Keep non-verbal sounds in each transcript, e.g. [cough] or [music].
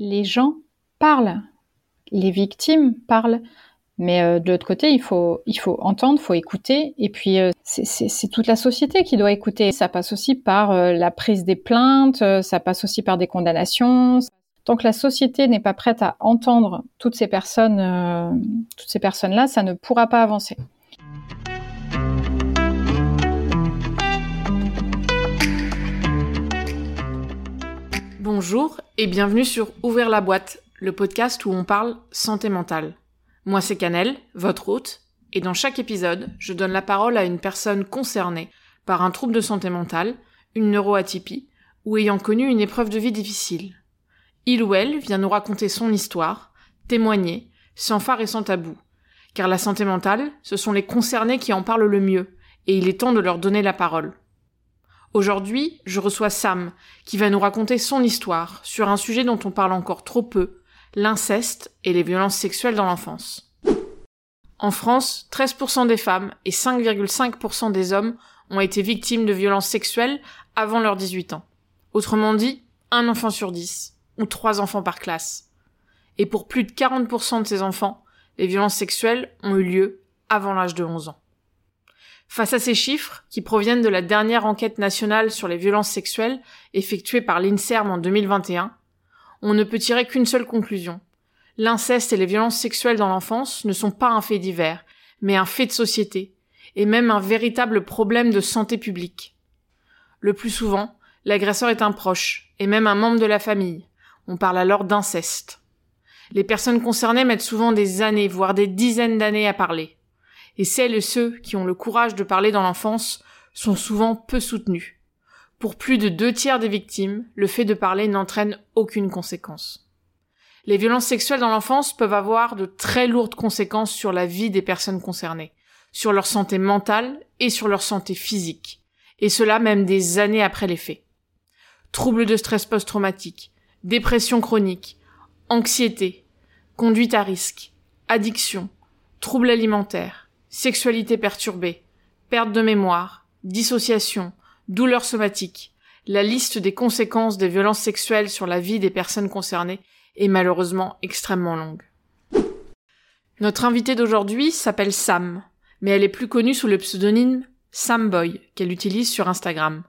les gens parlent, les victimes parlent, mais euh, de l'autre côté, il faut, il faut entendre, il faut écouter. Et puis, euh, c'est toute la société qui doit écouter. Ça passe aussi par euh, la prise des plaintes, ça passe aussi par des condamnations. Tant que la société n'est pas prête à entendre toutes ces personnes, toutes ces personnes-là, ça ne pourra pas avancer. Bonjour et bienvenue sur Ouvrir la boîte, le podcast où on parle santé mentale. Moi, c'est Canel, votre hôte, et dans chaque épisode, je donne la parole à une personne concernée par un trouble de santé mentale, une neuroatypie, ou ayant connu une épreuve de vie difficile. Il ou elle vient nous raconter son histoire, témoigner, sans phare et sans tabou. Car la santé mentale, ce sont les concernés qui en parlent le mieux, et il est temps de leur donner la parole. Aujourd'hui, je reçois Sam, qui va nous raconter son histoire sur un sujet dont on parle encore trop peu, l'inceste et les violences sexuelles dans l'enfance. En France, 13% des femmes et 5,5% des hommes ont été victimes de violences sexuelles avant leurs 18 ans. Autrement dit, un enfant sur 10, ou trois enfants par classe. Et pour plus de 40% de ces enfants, les violences sexuelles ont eu lieu avant l'âge de 11 ans. Face à ces chiffres, qui proviennent de la dernière enquête nationale sur les violences sexuelles effectuée par l'INSERM en 2021, on ne peut tirer qu'une seule conclusion. L'inceste et les violences sexuelles dans l'enfance ne sont pas un fait divers, mais un fait de société, et même un véritable problème de santé publique. Le plus souvent, l'agresseur est un proche, et même un membre de la famille. On parle alors d'inceste. Les personnes concernées mettent souvent des années, voire des dizaines d'années à parler. Et celles et ceux qui ont le courage de parler dans l'enfance sont souvent peu soutenus. Pour plus de deux tiers des victimes, le fait de parler n'entraîne aucune conséquence. Les violences sexuelles dans l'enfance peuvent avoir de très lourdes conséquences sur la vie des personnes concernées, sur leur santé mentale et sur leur santé physique, et cela même des années après les faits. Troubles de stress post-traumatique, dépression chronique, anxiété, conduite à risque, addiction, troubles alimentaires, sexualité perturbée, perte de mémoire, dissociation, douleurs somatiques. La liste des conséquences des violences sexuelles sur la vie des personnes concernées est malheureusement extrêmement longue. Notre invitée d'aujourd'hui s'appelle Sam, mais elle est plus connue sous le pseudonyme Samboy qu'elle utilise sur Instagram.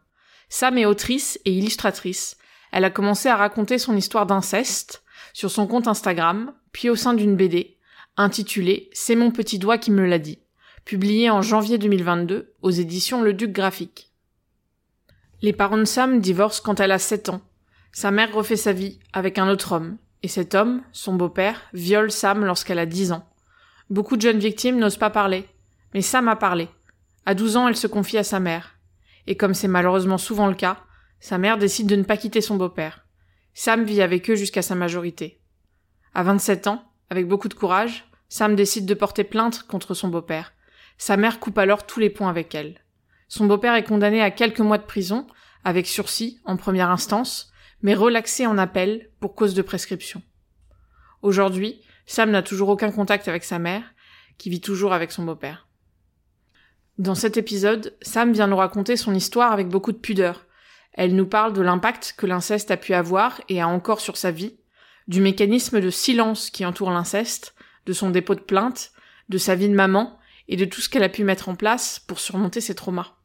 Sam est autrice et illustratrice. Elle a commencé à raconter son histoire d'inceste sur son compte Instagram, puis au sein d'une BD, intitulée C'est mon petit doigt qui me l'a dit, publiée en janvier 2022 aux éditions Le Duc Graphique. Les parents de Sam divorcent quand elle a 7 ans. Sa mère refait sa vie avec un autre homme, et cet homme, son beau-père, viole Sam lorsqu'elle a 10 ans. Beaucoup de jeunes victimes n'osent pas parler, mais Sam a parlé. À 12 ans, elle se confie à sa mère. Et comme c'est malheureusement souvent le cas, sa mère décide de ne pas quitter son beau-père. Sam vit avec eux jusqu'à sa majorité. À 27 ans, avec beaucoup de courage, Sam décide de porter plainte contre son beau-père. Sa mère coupe alors tous les points avec elle. Son beau-père est condamné à quelques mois de prison, avec sursis en première instance, mais relaxé en appel pour cause de prescription. Aujourd'hui, Sam n'a toujours aucun contact avec sa mère, qui vit toujours avec son beau-père. Dans cet épisode, Sam vient nous raconter son histoire avec beaucoup de pudeur. Elle nous parle de l'impact que l'inceste a pu avoir et a encore sur sa vie, du mécanisme de silence qui entoure l'inceste, de son dépôt de plainte, de sa vie de maman et de tout ce qu'elle a pu mettre en place pour surmonter ses traumas.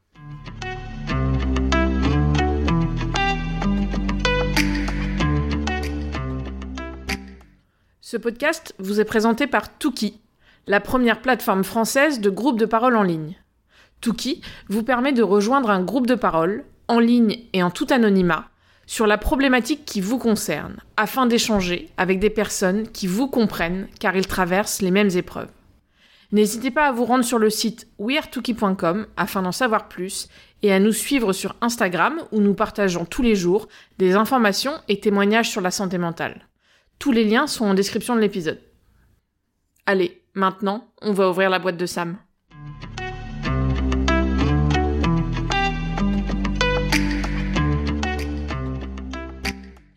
Ce podcast vous est présenté par Tuki, la première plateforme française de groupe de parole en ligne. Tuki vous permet de rejoindre un groupe de parole, en ligne et en tout anonymat, sur la problématique qui vous concerne, afin d'échanger avec des personnes qui vous comprennent car ils traversent les mêmes épreuves. N'hésitez pas à vous rendre sur le site weartuki.com afin d'en savoir plus et à nous suivre sur Instagram où nous partageons tous les jours des informations et témoignages sur la santé mentale. Tous les liens sont en description de l'épisode. Allez, maintenant, on va ouvrir la boîte de Sam.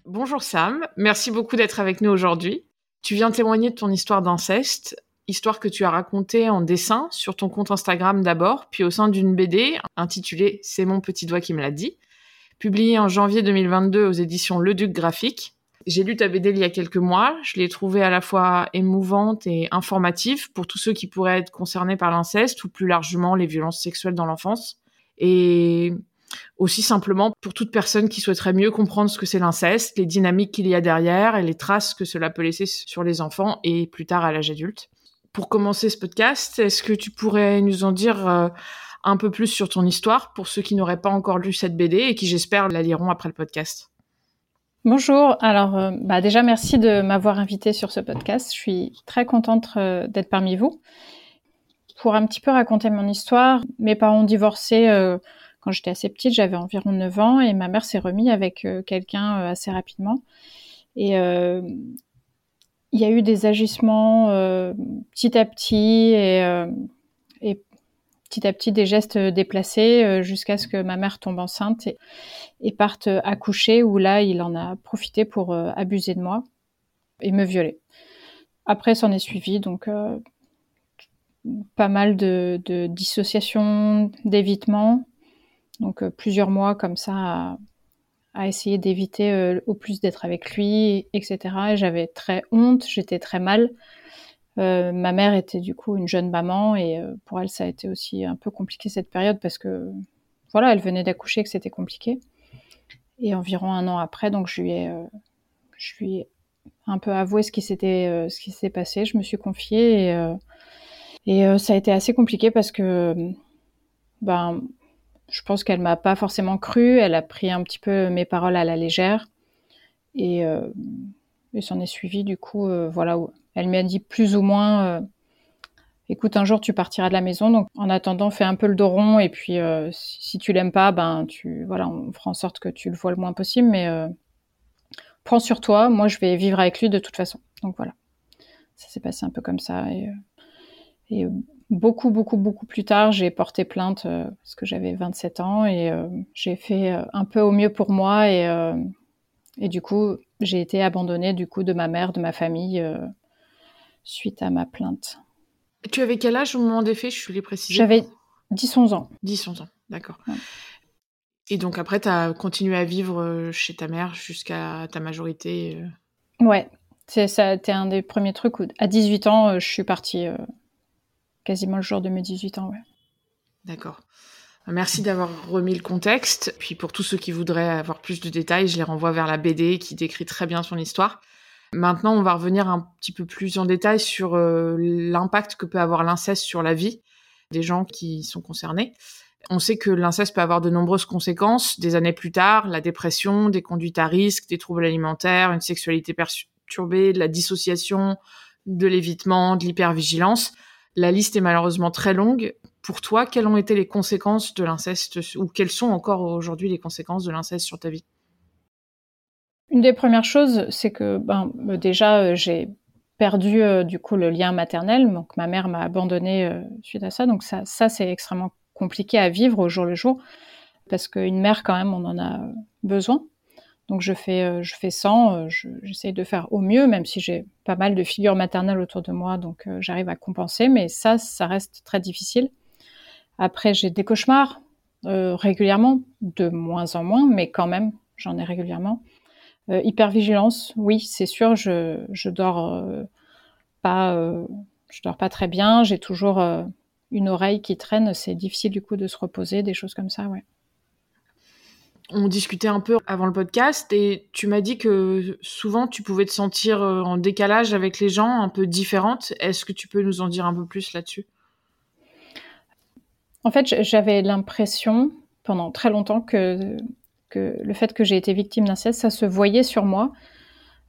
Bonjour Sam, merci beaucoup d'être avec nous aujourd'hui. Tu viens témoigner de ton histoire d'inceste, histoire que tu as racontée en dessin sur ton compte Instagram d'abord, puis au sein d'une BD intitulée C'est mon petit doigt qui me l'a dit, publiée en janvier 2022 aux éditions Le Duc Graphique. J'ai lu ta BD il y a quelques mois. Je l'ai trouvée à la fois émouvante et informative pour tous ceux qui pourraient être concernés par l'inceste ou plus largement les violences sexuelles dans l'enfance. Et aussi simplement pour toute personne qui souhaiterait mieux comprendre ce que c'est l'inceste, les dynamiques qu'il y a derrière et les traces que cela peut laisser sur les enfants et plus tard à l'âge adulte. Pour commencer ce podcast, est-ce que tu pourrais nous en dire euh, un peu plus sur ton histoire pour ceux qui n'auraient pas encore lu cette BD et qui j'espère la liront après le podcast? Bonjour, alors euh, bah déjà merci de m'avoir invité sur ce podcast. Je suis très contente euh, d'être parmi vous. Pour un petit peu raconter mon histoire, mes parents ont divorcé quand j'étais assez petite, j'avais environ 9 ans et ma mère s'est remise avec quelqu'un assez rapidement. Et il y a eu des agissements petit à petit et, et, petit à petit des gestes déplacés jusqu'à ce que ma mère tombe enceinte et, parte accoucher où là il en a profité pour abuser de moi et me violer. Après s'en est suivi donc pas mal de, de dissociation, d'évitement, donc euh, plusieurs mois comme ça essayer d'éviter euh, au plus d'être avec lui, etc. Et j'avais très honte, j'étais très mal. Euh, ma mère était du coup une jeune maman et pour elle ça a été aussi un peu compliqué cette période parce que voilà, elle venait d'accoucher que c'était compliqué. Et environ un an après, donc je lui ai, je lui ai un peu avoué ce qui s'était, ce qui s'est passé. Je me suis confiée et, et ça a été assez compliqué parce que ben je pense qu'elle m'a pas forcément cru. Elle a pris un petit peu mes paroles à la légère et, euh, s'en est suivi du coup. Euh, voilà, elle m'a dit plus ou moins. Euh, Écoute, un jour tu partiras de la maison, donc en attendant, fais un peu le dos rond et puis si, tu l'aimes pas, ben tu voilà, on fera en sorte que tu le vois le moins possible, mais prends sur toi. Moi, je vais vivre avec lui de toute façon. Donc voilà, ça s'est passé un peu comme ça et beaucoup, beaucoup, beaucoup plus tard, j'ai porté plainte euh, parce que j'avais 27 ans et euh, j'ai fait euh, un peu au mieux pour moi et, et du coup, j'ai été abandonnée du coup de ma mère, de ma famille suite à ma plainte. tu avais quel âge au moment des faits? Je suis les préciser. J'avais 10-11 ans. 10-11 ans, d'accord. Et donc après, tu as continué à vivre chez ta mère jusqu'à ta majorité Ouais, c'était un des premiers trucs où à 18 ans, je suis partie quasiment le jour de mes 18 ans. Ouais. D'accord. Merci d'avoir remis le contexte. Puis pour tous ceux qui voudraient avoir plus de détails, je les renvoie vers la BD qui décrit très bien son histoire. Maintenant, on va revenir un petit peu plus en détail sur euh, l'impact que peut avoir l'inceste sur la vie des gens qui sont concernés. On sait que l'inceste peut avoir de nombreuses conséquences des années plus tard, la dépression, des conduites à risque, des troubles alimentaires, une sexualité perturbée, de la dissociation, de l'évitement, de l'hypervigilance. La liste est malheureusement très longue. Pour toi, quelles ont été les conséquences de l'inceste ou quelles sont encore aujourd'hui les conséquences de l'inceste sur ta vie? Une des premières choses, c'est que ben, euh, déjà, euh, j'ai perdu euh, du coup le lien maternel. Donc ma mère m'a abandonnée suite à ça. Donc ça, ça c'est extrêmement compliqué à vivre au jour le jour parce qu'une mère, quand même, on en a besoin. Donc je fais, euh, je fais 100, euh, j'essaye de faire au mieux, même si j'ai pas mal de figures maternelles autour de moi, donc euh, j'arrive à compenser, mais ça, ça reste très difficile. Après, j'ai des cauchemars régulièrement, de moins en moins, mais quand même, j'en ai régulièrement. hypervigilance, oui, c'est sûr, je, dors pas, je dors pas très bien, j'ai toujours une oreille qui traîne, c'est difficile du coup de se reposer, des choses comme ça, ouais on discutait un peu avant le podcast et tu m'as dit que souvent tu pouvais te sentir euh, en décalage avec les gens, un peu différente. Est-ce que tu peux nous en dire un peu plus là-dessus? En fait, j'avais l'impression pendant très longtemps que, que le fait que j'ai été victime d'inceste, ça se voyait sur moi.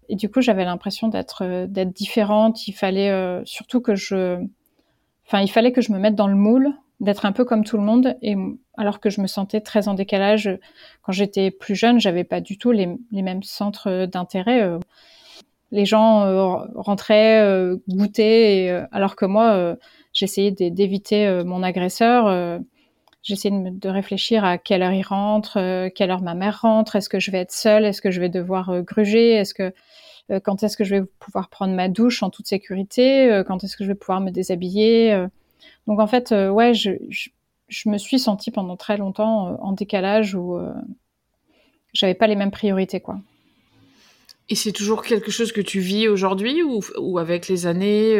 Et du coup, j'avais l'impression d'être euh, différente. Il fallait euh, surtout que je, enfin, il fallait que je me mette dans le moule d'être un peu comme tout le monde. Et alors que je me sentais très en décalage quand j'étais plus jeune j'avais pas du tout les, mêmes centres d'intérêt euh. les gens euh, rentraient euh, goûtaient alors que moi j'essayais d'éviter mon agresseur j'essayais de, de, réfléchir à quelle heure il rentre quelle heure ma mère rentre est-ce que je vais être seule est-ce que je vais devoir gruger est-ce que quand est-ce que je vais pouvoir prendre ma douche en toute sécurité quand est-ce que je vais pouvoir me déshabiller donc en fait, euh, ouais, je, je, me suis sentie pendant très longtemps euh, en décalage où euh, j'avais pas les mêmes priorités, quoi. Et c'est toujours quelque chose que tu vis aujourd'hui ou, ou, avec les années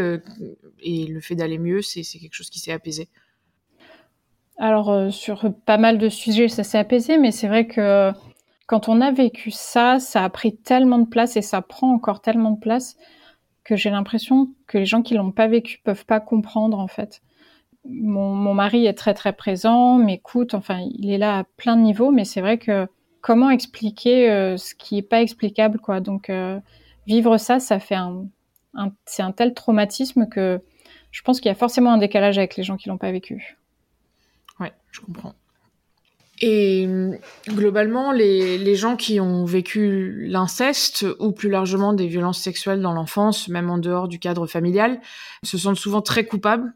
et le fait d'aller mieux, c'est quelque chose qui s'est apaisé? Alors, sur pas mal de sujets, ça s'est apaisé, mais c'est vrai que quand on a vécu ça, ça a pris tellement de place et ça prend encore tellement de place que j'ai l'impression que les gens qui l'ont pas vécu peuvent pas comprendre en fait. Mon, mari est très très présent, m'écoute, enfin il est là à plein de niveaux, mais c'est vrai que comment expliquer euh, ce qui est pas explicable quoi? Donc euh, vivre ça, ça fait un, c'est un tel traumatisme que je pense qu'il y a forcément un décalage avec les gens qui l'ont pas vécu. Ouais, je comprends. Et globalement, les, les, gens qui ont vécu l'inceste ou plus largement des violences sexuelles dans l'enfance, même en dehors du cadre familial, se sentent souvent très coupables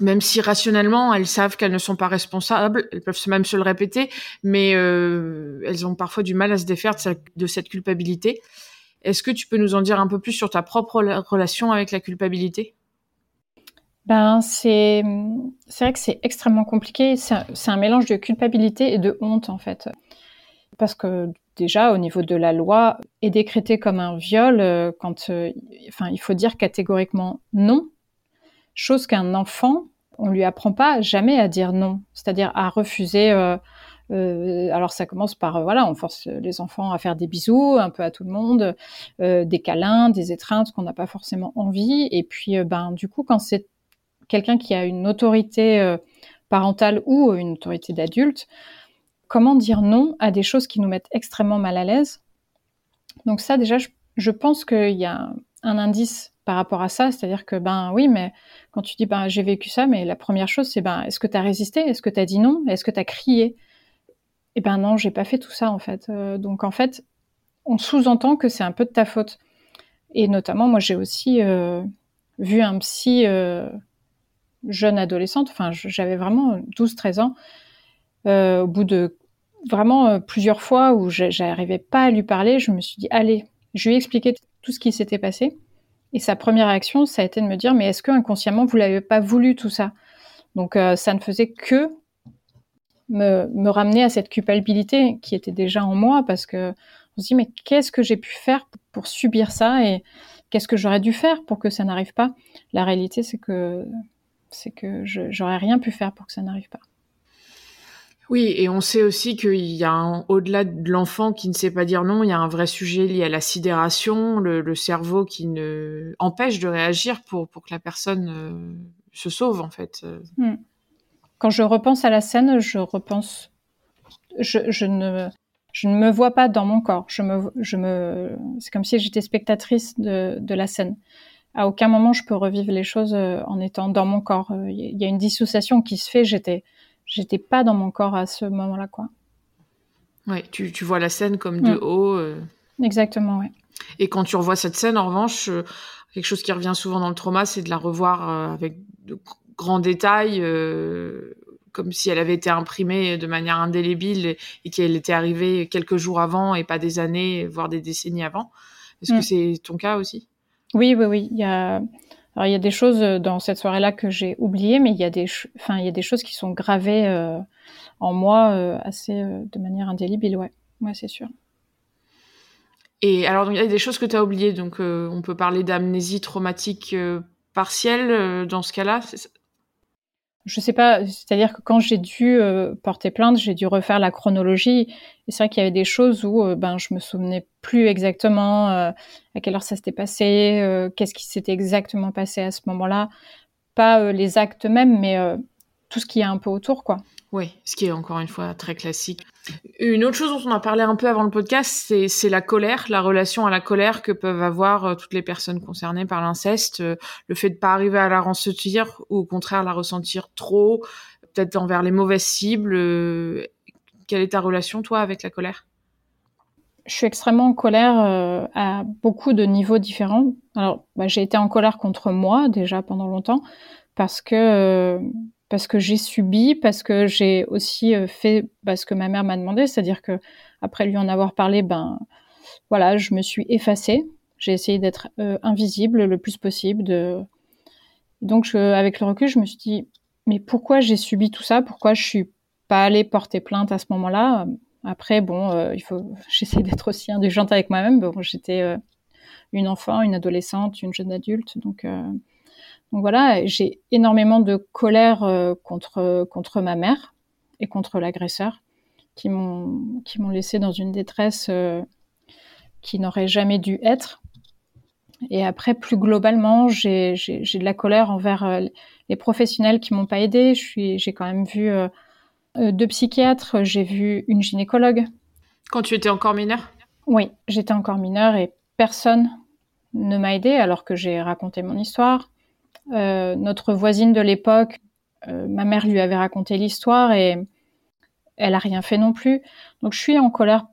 même si rationnellement elles savent qu'elles ne sont pas responsables, elles peuvent même se le répéter, mais euh, elles ont parfois du mal à se défaire de, cette culpabilité. Est-ce que tu peux nous en dire un peu plus sur ta propre relation avec la culpabilité? Ben c'est vrai que c'est extrêmement compliqué. C'est un, un, mélange de culpabilité et de honte en fait, parce que déjà au niveau de la loi est décrété comme un viol euh, quand, euh, enfin il faut dire catégoriquement non chose qu'un enfant, on lui apprend pas jamais à dire non, c'est-à-dire à refuser. Euh, euh, alors ça commence par euh, voilà, on force les enfants à faire des bisous un peu à tout le monde, des câlins, des étreintes qu'on n'a pas forcément envie, et puis ben du coup quand c'est quelqu'un qui a une autorité parentale ou une autorité d'adulte, comment dire non à des choses qui nous mettent extrêmement mal à l'aise? Donc ça déjà, je, je pense qu'il y a un indice par rapport à ça, c'est-à-dire que ben oui, mais quand tu dis ben j'ai vécu ça, mais la première chose c'est ben est-ce que tu as résisté, est-ce que tu as dit non, est-ce que tu as crié? Eh ben non, j'ai pas fait tout ça en fait. Euh, donc en fait, on sous-entend que c'est un peu de ta faute. Et notamment moi j'ai aussi euh, vu un psy euh, jeune adolescente, enfin j'avais vraiment 12-13 ans, au bout de vraiment plusieurs fois où j'arrivais pas à lui parler, je me suis dit allez, je lui ai expliqué tout ce qui s'était passé. Et sa première réaction, ça a été de me dire, mais est-ce que inconsciemment vous l'avez pas voulu tout ça? Donc euh, ça ne faisait que me, me, ramener à cette culpabilité qui était déjà en moi parce que on se dit mais qu'est-ce que j'ai pu faire pour, subir ça et qu'est-ce que j'aurais dû faire pour que ça n'arrive pas? La réalité c'est que c'est que j'aurais rien pu faire pour que ça n'arrive pas. Oui, et on sait aussi qu'il y a au-delà de l'enfant qui ne sait pas dire non, il y a un vrai sujet lié à la sidération, le, cerveau qui ne empêche de réagir pour, que la personne euh, se sauve en fait. Hmm. Quand je repense à la scène, je repense, je, ne, me vois pas dans mon corps. Je me, c'est comme si j'étais spectatrice de, de la scène. À aucun moment je peux revivre les choses euh, en étant dans mon corps. Il y a une dissociation qui se fait. J'étais j'étais pas dans mon corps à ce moment-là, quoi. Ouais, tu, tu, vois la scène comme de mm. haut. Euh. Exactement, ouais. Et quand tu revois cette scène, en revanche, euh, quelque chose qui revient souvent dans le trauma, c'est de la revoir euh, avec de grands détails, comme si elle avait été imprimée de manière indélébile et, qu'elle était arrivée quelques jours avant et pas des années, voire des décennies avant. Est-ce que mm. c'est ton cas aussi? Oui, oui, oui. Il y a alors il y a des choses euh, dans cette soirée-là que j'ai oubliées, mais il y a des, enfin il y a des choses qui sont gravées euh, en moi euh, assez de manière indélébile, ouais, c'est sûr. Et alors il y a des choses que tu as oubliées, donc on peut parler d'amnésie traumatique partielle dans ce cas-là je sais pas, c'est-à-dire que quand j'ai dû euh, porter plainte, j'ai dû refaire la chronologie. Et c'est vrai qu'il y avait des choses où euh, ben je me souvenais plus exactement euh, à quelle heure ça s'était passé, qu'est-ce qui s'était exactement passé à ce moment-là. Pas les actes mêmes, mais tout ce qui est un peu autour, quoi. Oui, ce qui est encore une fois très classique. Une autre chose dont on a parlé un peu avant le podcast, c'est la colère, la relation à la colère que peuvent avoir euh, toutes les personnes concernées par l'inceste, euh, le fait de pas arriver à la ressentir ou au contraire la ressentir trop, peut-être envers les mauvaises cibles. Euh, quelle est ta relation toi avec la colère? Je suis extrêmement en colère à beaucoup de niveaux différents. Alors, bah, j'ai été en colère contre moi déjà pendant longtemps parce que parce que j'ai subi, parce que j'ai aussi euh, fait bah, ce que ma mère m'a demandé, c'est-à-dire que après lui en avoir parlé, ben voilà, je me suis effacée. J'ai essayé d'être euh, invisible le plus possible. Donc avec le recul, je me suis dit mais pourquoi j'ai subi tout ça? Pourquoi je suis pas allée porter plainte à ce moment-là? Après, bon, il faut, [laughs] j'essaie d'être aussi indulgente avec moi-même. Bon, j'étais une enfant, une adolescente, une jeune adulte, donc. Donc voilà, j'ai énormément de colère contre contre ma mère et contre l'agresseur qui m'ont qui m'ont laissé dans une détresse qui n'aurait jamais dû être. Et après, plus globalement, j'ai de la colère envers euh, les professionnels qui m'ont pas aidé. J'ai quand même vu euh, euh, deux psychiatres, j'ai vu une gynécologue. Quand tu étais encore mineure? Oui, j'étais encore mineure et personne ne m'a aidé alors que j'ai raconté mon histoire. Notre voisine de l'époque, ma mère lui avait raconté l'histoire et elle a rien fait non plus. Donc je suis en colère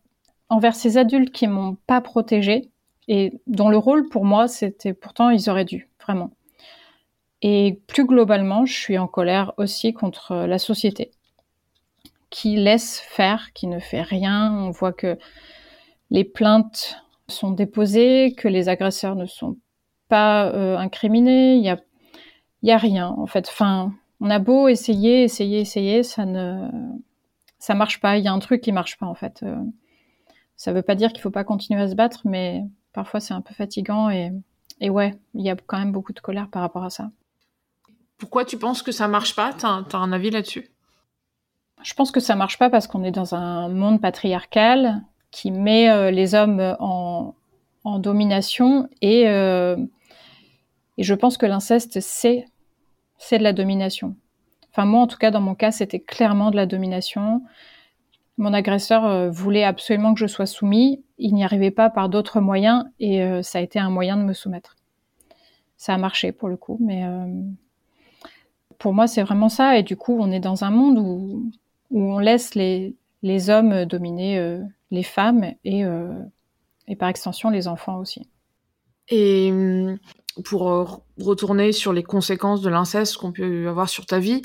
envers ces adultes qui m'ont pas protégée et dont le rôle pour moi, c'était pourtant, ils auraient dû, vraiment. Et plus globalement, je suis en colère aussi contre la société qui laisse faire, qui ne fait rien. On voit que les plaintes sont déposées, que les agresseurs ne sont pas euh, incriminés. Il y a, y a rien en fait. Enfin, on a beau essayer, essayer, essayer, ça ne, ça marche pas. Il y a un truc qui marche pas en fait. Euh, ça veut pas dire qu'il faut pas continuer à se battre, mais parfois c'est un peu fatigant et, et ouais, il y a quand même beaucoup de colère par rapport à ça. Pourquoi tu penses que ça marche pas? T'as as un avis là-dessus? Je pense que ça marche pas parce qu'on est dans un monde patriarcal qui met euh, les hommes en, en domination et, euh, et je pense que l'inceste c'est c'est de la domination. Enfin moi en tout cas dans mon cas c'était clairement de la domination. Mon agresseur euh, voulait absolument que je sois soumis. Il n'y arrivait pas par d'autres moyens et euh, ça a été un moyen de me soumettre. Ça a marché pour le coup, mais euh, pour moi c'est vraiment ça. Et du coup, on est dans un monde où, on laisse les, les hommes dominer les femmes et, et par extension les enfants aussi. Et hum, pour retourner sur les conséquences de l'inceste qu'on peut avoir sur ta vie,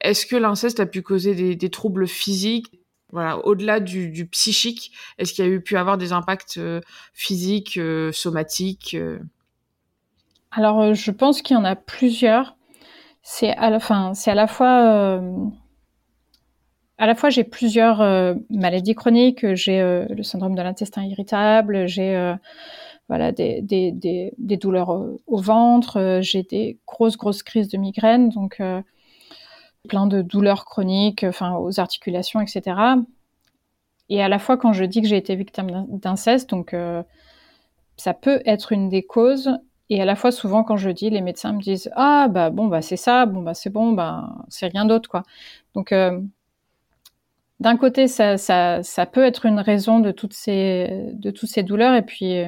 est-ce que l'inceste a pu causer des, troubles physiques? Voilà, au-delà du, psychique, est-ce qu'il y a eu pu avoir des impacts euh, physiques, euh, somatiques euh? Alors, je pense qu'il y en a plusieurs. C'est à la, fin, c'est à la fois, à la fois j'ai plusieurs maladies chroniques. J'ai le syndrome de l'intestin irritable, j'ai voilà des, des, des, douleurs au, ventre, j'ai des grosses grosses crises de migraine, donc plein de douleurs chroniques, enfin aux articulations, etc. Et à la fois, quand je dis que j'ai été victime d'inceste, donc euh, ça peut être une des causes. Et à la fois, souvent, quand je dis, les médecins me disent ah bah bon bah c'est ça, bon bah c'est bon, bah c'est rien d'autre quoi. Donc euh, d'un côté, ça, ça, ça, peut être une raison de toutes ces de toutes ces douleurs, et puis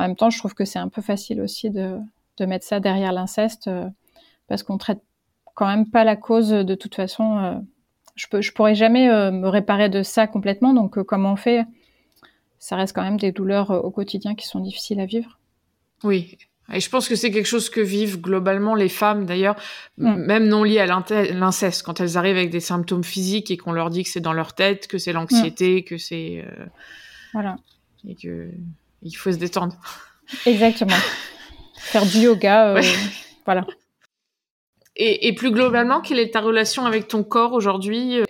en même temps, je trouve que c'est un peu facile aussi de, de mettre ça derrière l'inceste euh, parce qu'on traite quand même pas la cause de toute façon. Euh, je peux, je pourrais jamais euh, me réparer de ça complètement. Donc, comment on fait? Ça reste quand même des douleurs au quotidien qui sont difficiles à vivre. Oui, et je pense que c'est quelque chose que vivent globalement les femmes, d'ailleurs, mm. même non liées à l'inceste, quand elles arrivent avec des symptômes physiques et qu'on leur dit que c'est dans leur tête, que c'est l'anxiété, mm. que c'est... Voilà. Et que il faut se détendre. Exactement. [laughs] Faire du yoga, voilà. Et, plus globalement, quelle est ta relation avec ton corps aujourd'hui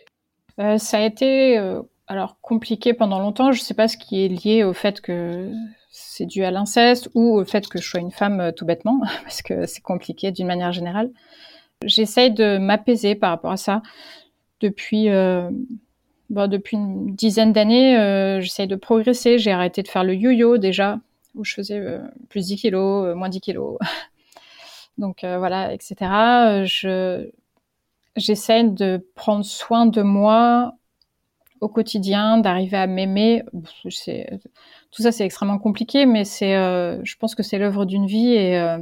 euh, Ça a été euh, alors compliqué pendant longtemps. Je ne sais pas ce qui est lié au fait que c'est dû à l'inceste ou au fait que je sois une femme euh, tout bêtement, [laughs] parce que c'est compliqué d'une manière générale. J'essaye de m'apaiser par rapport à ça depuis. Bon, depuis une dizaine d'années, j'essaye de progresser. J'ai arrêté de faire le yo-yo déjà, où je faisais plus 10 kilos, moins 10 kilos. [laughs] donc euh, voilà, etc. Euh, je j'essaie de prendre soin de moi au quotidien, d'arriver à m'aimer. Tout ça, c'est extrêmement compliqué, mais c'est, euh, je pense que c'est l'œuvre d'une vie. Et,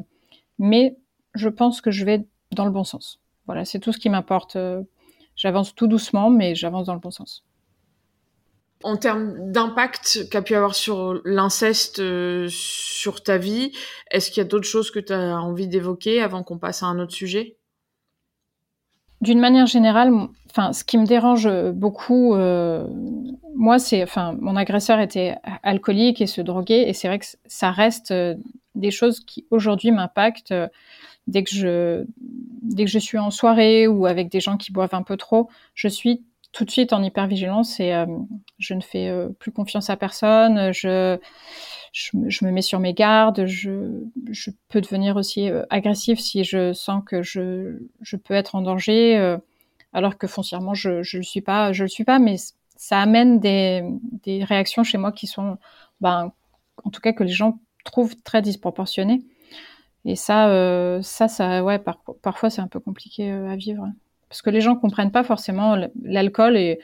mais je pense que je vais dans le bon sens. Voilà, c'est tout ce qui m'importe. J'avance tout doucement, mais j'avance dans le bon sens en termes d'impact qu'a pu avoir sur l'inceste euh, sur ta vie, est-ce qu'il y a d'autres choses que tu as envie d'évoquer avant qu'on passe à un autre sujet? D'une manière générale, enfin, ce qui me dérange beaucoup, euh, moi, c'est, enfin, mon agresseur était alcoolique et se droguait, et c'est vrai que ça reste euh, des choses qui aujourd'hui m'impactent. Dès que je, dès que je suis en soirée ou avec des gens qui boivent un peu trop, je suis tout de suite en hypervigilance et je ne fais plus confiance à personne. Je, je, me mets sur mes gardes. Je, je peux devenir aussi agressif si je sens que je, je peux être en danger, alors que foncièrement je je le suis pas. Je le suis pas, mais ça amène des, des réactions chez moi qui sont, ben, en tout cas que les gens trouvent très disproportionnées. Et ça, euh, ça, ça, ouais, parfois c'est un peu compliqué euh, à vivre. Parce que les gens comprennent pas forcément l'alcool et,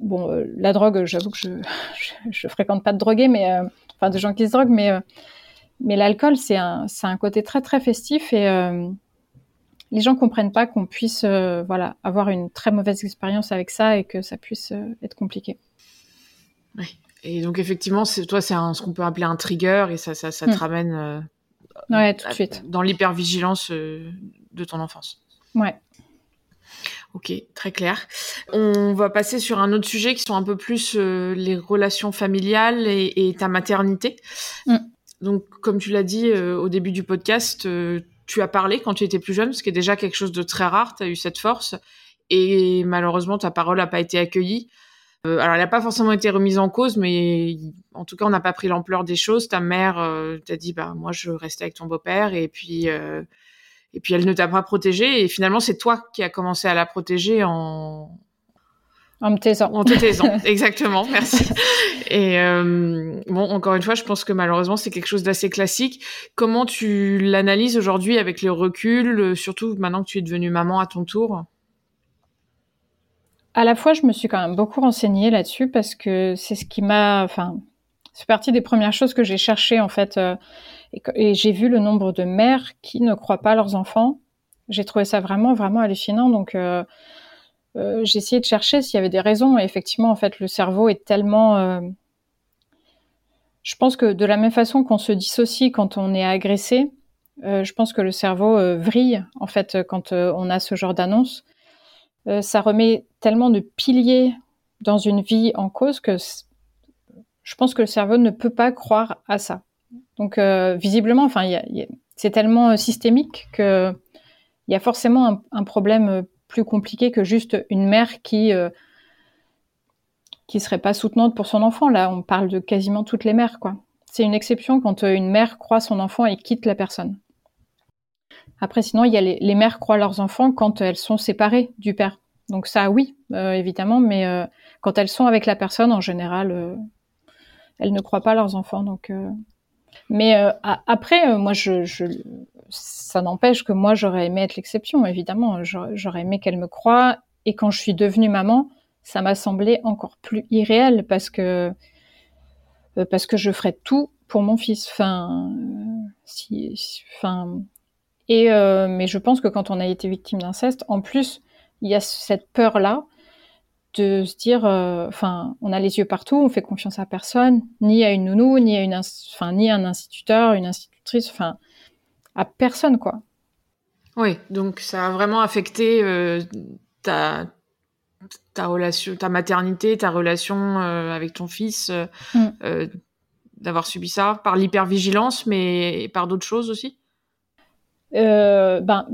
bon, euh, la drogue, j'avoue que je, [laughs] je, je, fréquente pas de drogués, mais, enfin, de gens qui se droguent, mais, mais l'alcool, c'est un, c'est un côté très, très festif et les gens comprennent pas qu'on puisse, voilà, avoir une très mauvaise expérience avec ça et que ça puisse être compliqué. Oui. Et donc, effectivement, toi, c'est ce qu'on peut appeler un trigger et ça, ça, ça te hmm. ramène Ouais, tout de suite. Dans l'hypervigilance euh, de ton enfance. Ouais. Ok, très clair. On va passer sur un autre sujet qui sont un peu plus euh, les relations familiales et, ta maternité. Mm. Donc, comme tu l'as dit euh, au début du podcast, tu as parlé quand tu étais plus jeune, ce qui est déjà quelque chose de très rare. Tu as eu cette force. Et malheureusement, ta parole n'a pas été accueillie. Euh, alors, elle n'a pas forcément été remise en cause, mais en tout cas, on n'a pas pris l'ampleur des choses. Ta mère euh, t'a dit, bah moi, je restais avec ton beau-père, et puis euh, et puis elle ne t'a pas protégée. Et finalement, c'est toi qui as commencé à la protéger en en me taisant. En te taisant, [laughs] exactement, merci. Et bon, encore une fois, je pense que malheureusement, c'est quelque chose d'assez classique. Comment tu l'analyses aujourd'hui avec le recul, surtout maintenant que tu es devenue maman à ton tour? À la fois, je me suis quand même beaucoup renseignée là-dessus parce que c'est ce qui m'a, enfin, c'est partie des premières choses que j'ai cherchées en fait. Euh, et, j'ai vu le nombre de mères qui ne croient pas leurs enfants. J'ai trouvé ça vraiment, vraiment hallucinant. Donc, euh, euh, j'ai essayé de chercher s'il y avait des raisons. Et effectivement, en fait, le cerveau est tellement. Je pense que de la même façon qu'on se dissocie quand on est agressé, je pense que le cerveau vrille en fait quand on a ce genre d'annonce. Euh, ça remet tellement de piliers dans une vie en cause que je pense que le cerveau ne peut pas croire à ça. Donc euh, visiblement, enfin, c'est tellement euh, systémique que il y a forcément un, problème plus compliqué que juste une mère qui euh, serait pas soutenante pour son enfant. Là, on parle de quasiment toutes les mères, quoi. C'est une exception quand une mère croit son enfant et quitte la personne. Après, sinon, il y a les, les, mères croient leurs enfants quand elles sont séparées du père. Donc ça, oui, euh, évidemment, mais euh, quand elles sont avec la personne, en général, euh, elles ne croient pas leurs enfants. Donc, euh. mais après, moi, je, je ça n'empêche que moi, j'aurais aimé être l'exception, évidemment. J'aurais aimé qu'elle me croie. Et quand je suis devenue maman, ça m'a semblé encore plus irréel parce que parce que je ferais tout pour mon fils. Enfin, si, enfin, et euh, mais je pense que quand on a été victime d'inceste, en plus, il y a cette peur là de se dire, euh, enfin, on a les yeux partout, on fait confiance à personne, ni à une nounou, ni à une, enfin, ni à un instituteur, une institutrice, enfin, à personne quoi. Oui, donc ça a vraiment affecté euh, ta ta relation, ta maternité, ta relation euh, avec ton fils, mm. d'avoir subi ça par l'hypervigilance, mais par d'autres choses aussi? Euh, ben,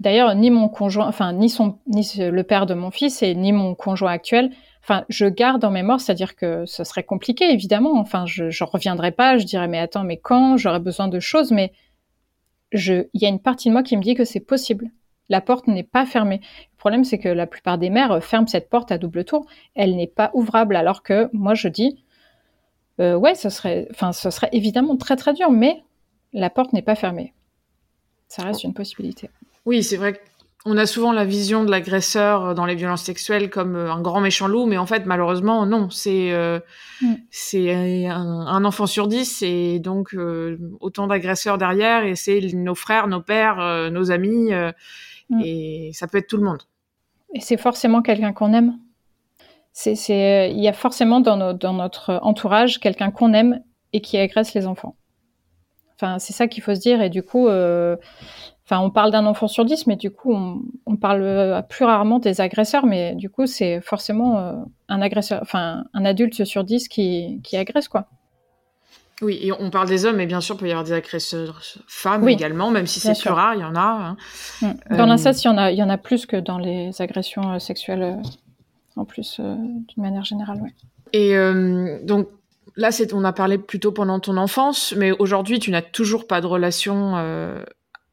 d'ailleurs, ni mon conjoint, enfin, ni son, ni le père de mon fils et ni mon conjoint actuel, enfin, je garde en mémoire, c'est-à-dire que ce serait compliqué, évidemment. Enfin, je, je reviendrai pas, je dirais, mais attends, mais quand? J'aurais besoin de choses, mais il y a une partie de moi qui me dit que c'est possible. La porte n'est pas fermée. Le problème, c'est que la plupart des mères ferment cette porte à double tour. Elle n'est pas ouvrable, alors que moi, je dis, euh, ouais, ce serait, enfin, ce serait évidemment très très dur, mais la porte n'est pas fermée ça reste une possibilité. Oui, c'est vrai qu'on a souvent la vision de l'agresseur dans les violences sexuelles comme euh, un grand méchant loup, mais en fait, malheureusement, non. C'est euh, mm. c'est un, enfant sur dix et donc euh, autant d'agresseurs derrière et c'est nos frères, nos pères, nos amis mm. et ça peut être tout le monde. Et c'est forcément quelqu'un qu'on aime. C'est, il y a forcément dans, dans notre entourage quelqu'un qu'on aime et qui agresse les enfants. Enfin, c'est ça qu'il faut se dire. Et du coup, euh, enfin, on parle d'un enfant sur dix, mais du coup, on, on, parle euh, plus rarement des agresseurs. Mais du coup, c'est forcément euh, un agresseur, enfin, un adulte sur dix qui, qui agresse, quoi. Oui, et on parle des hommes, mais bien sûr, il peut y avoir des agresseurs femmes également, même si c'est plus rare, il y en a. Hein. Mm. Dans l'inceste, il y en a, il y en a plus que dans les agressions sexuelles en plus, d'une manière générale, ouais. Et donc, là, c'est, on a parlé plutôt pendant ton enfance, mais aujourd'hui, tu n'as toujours pas de relation. Euh,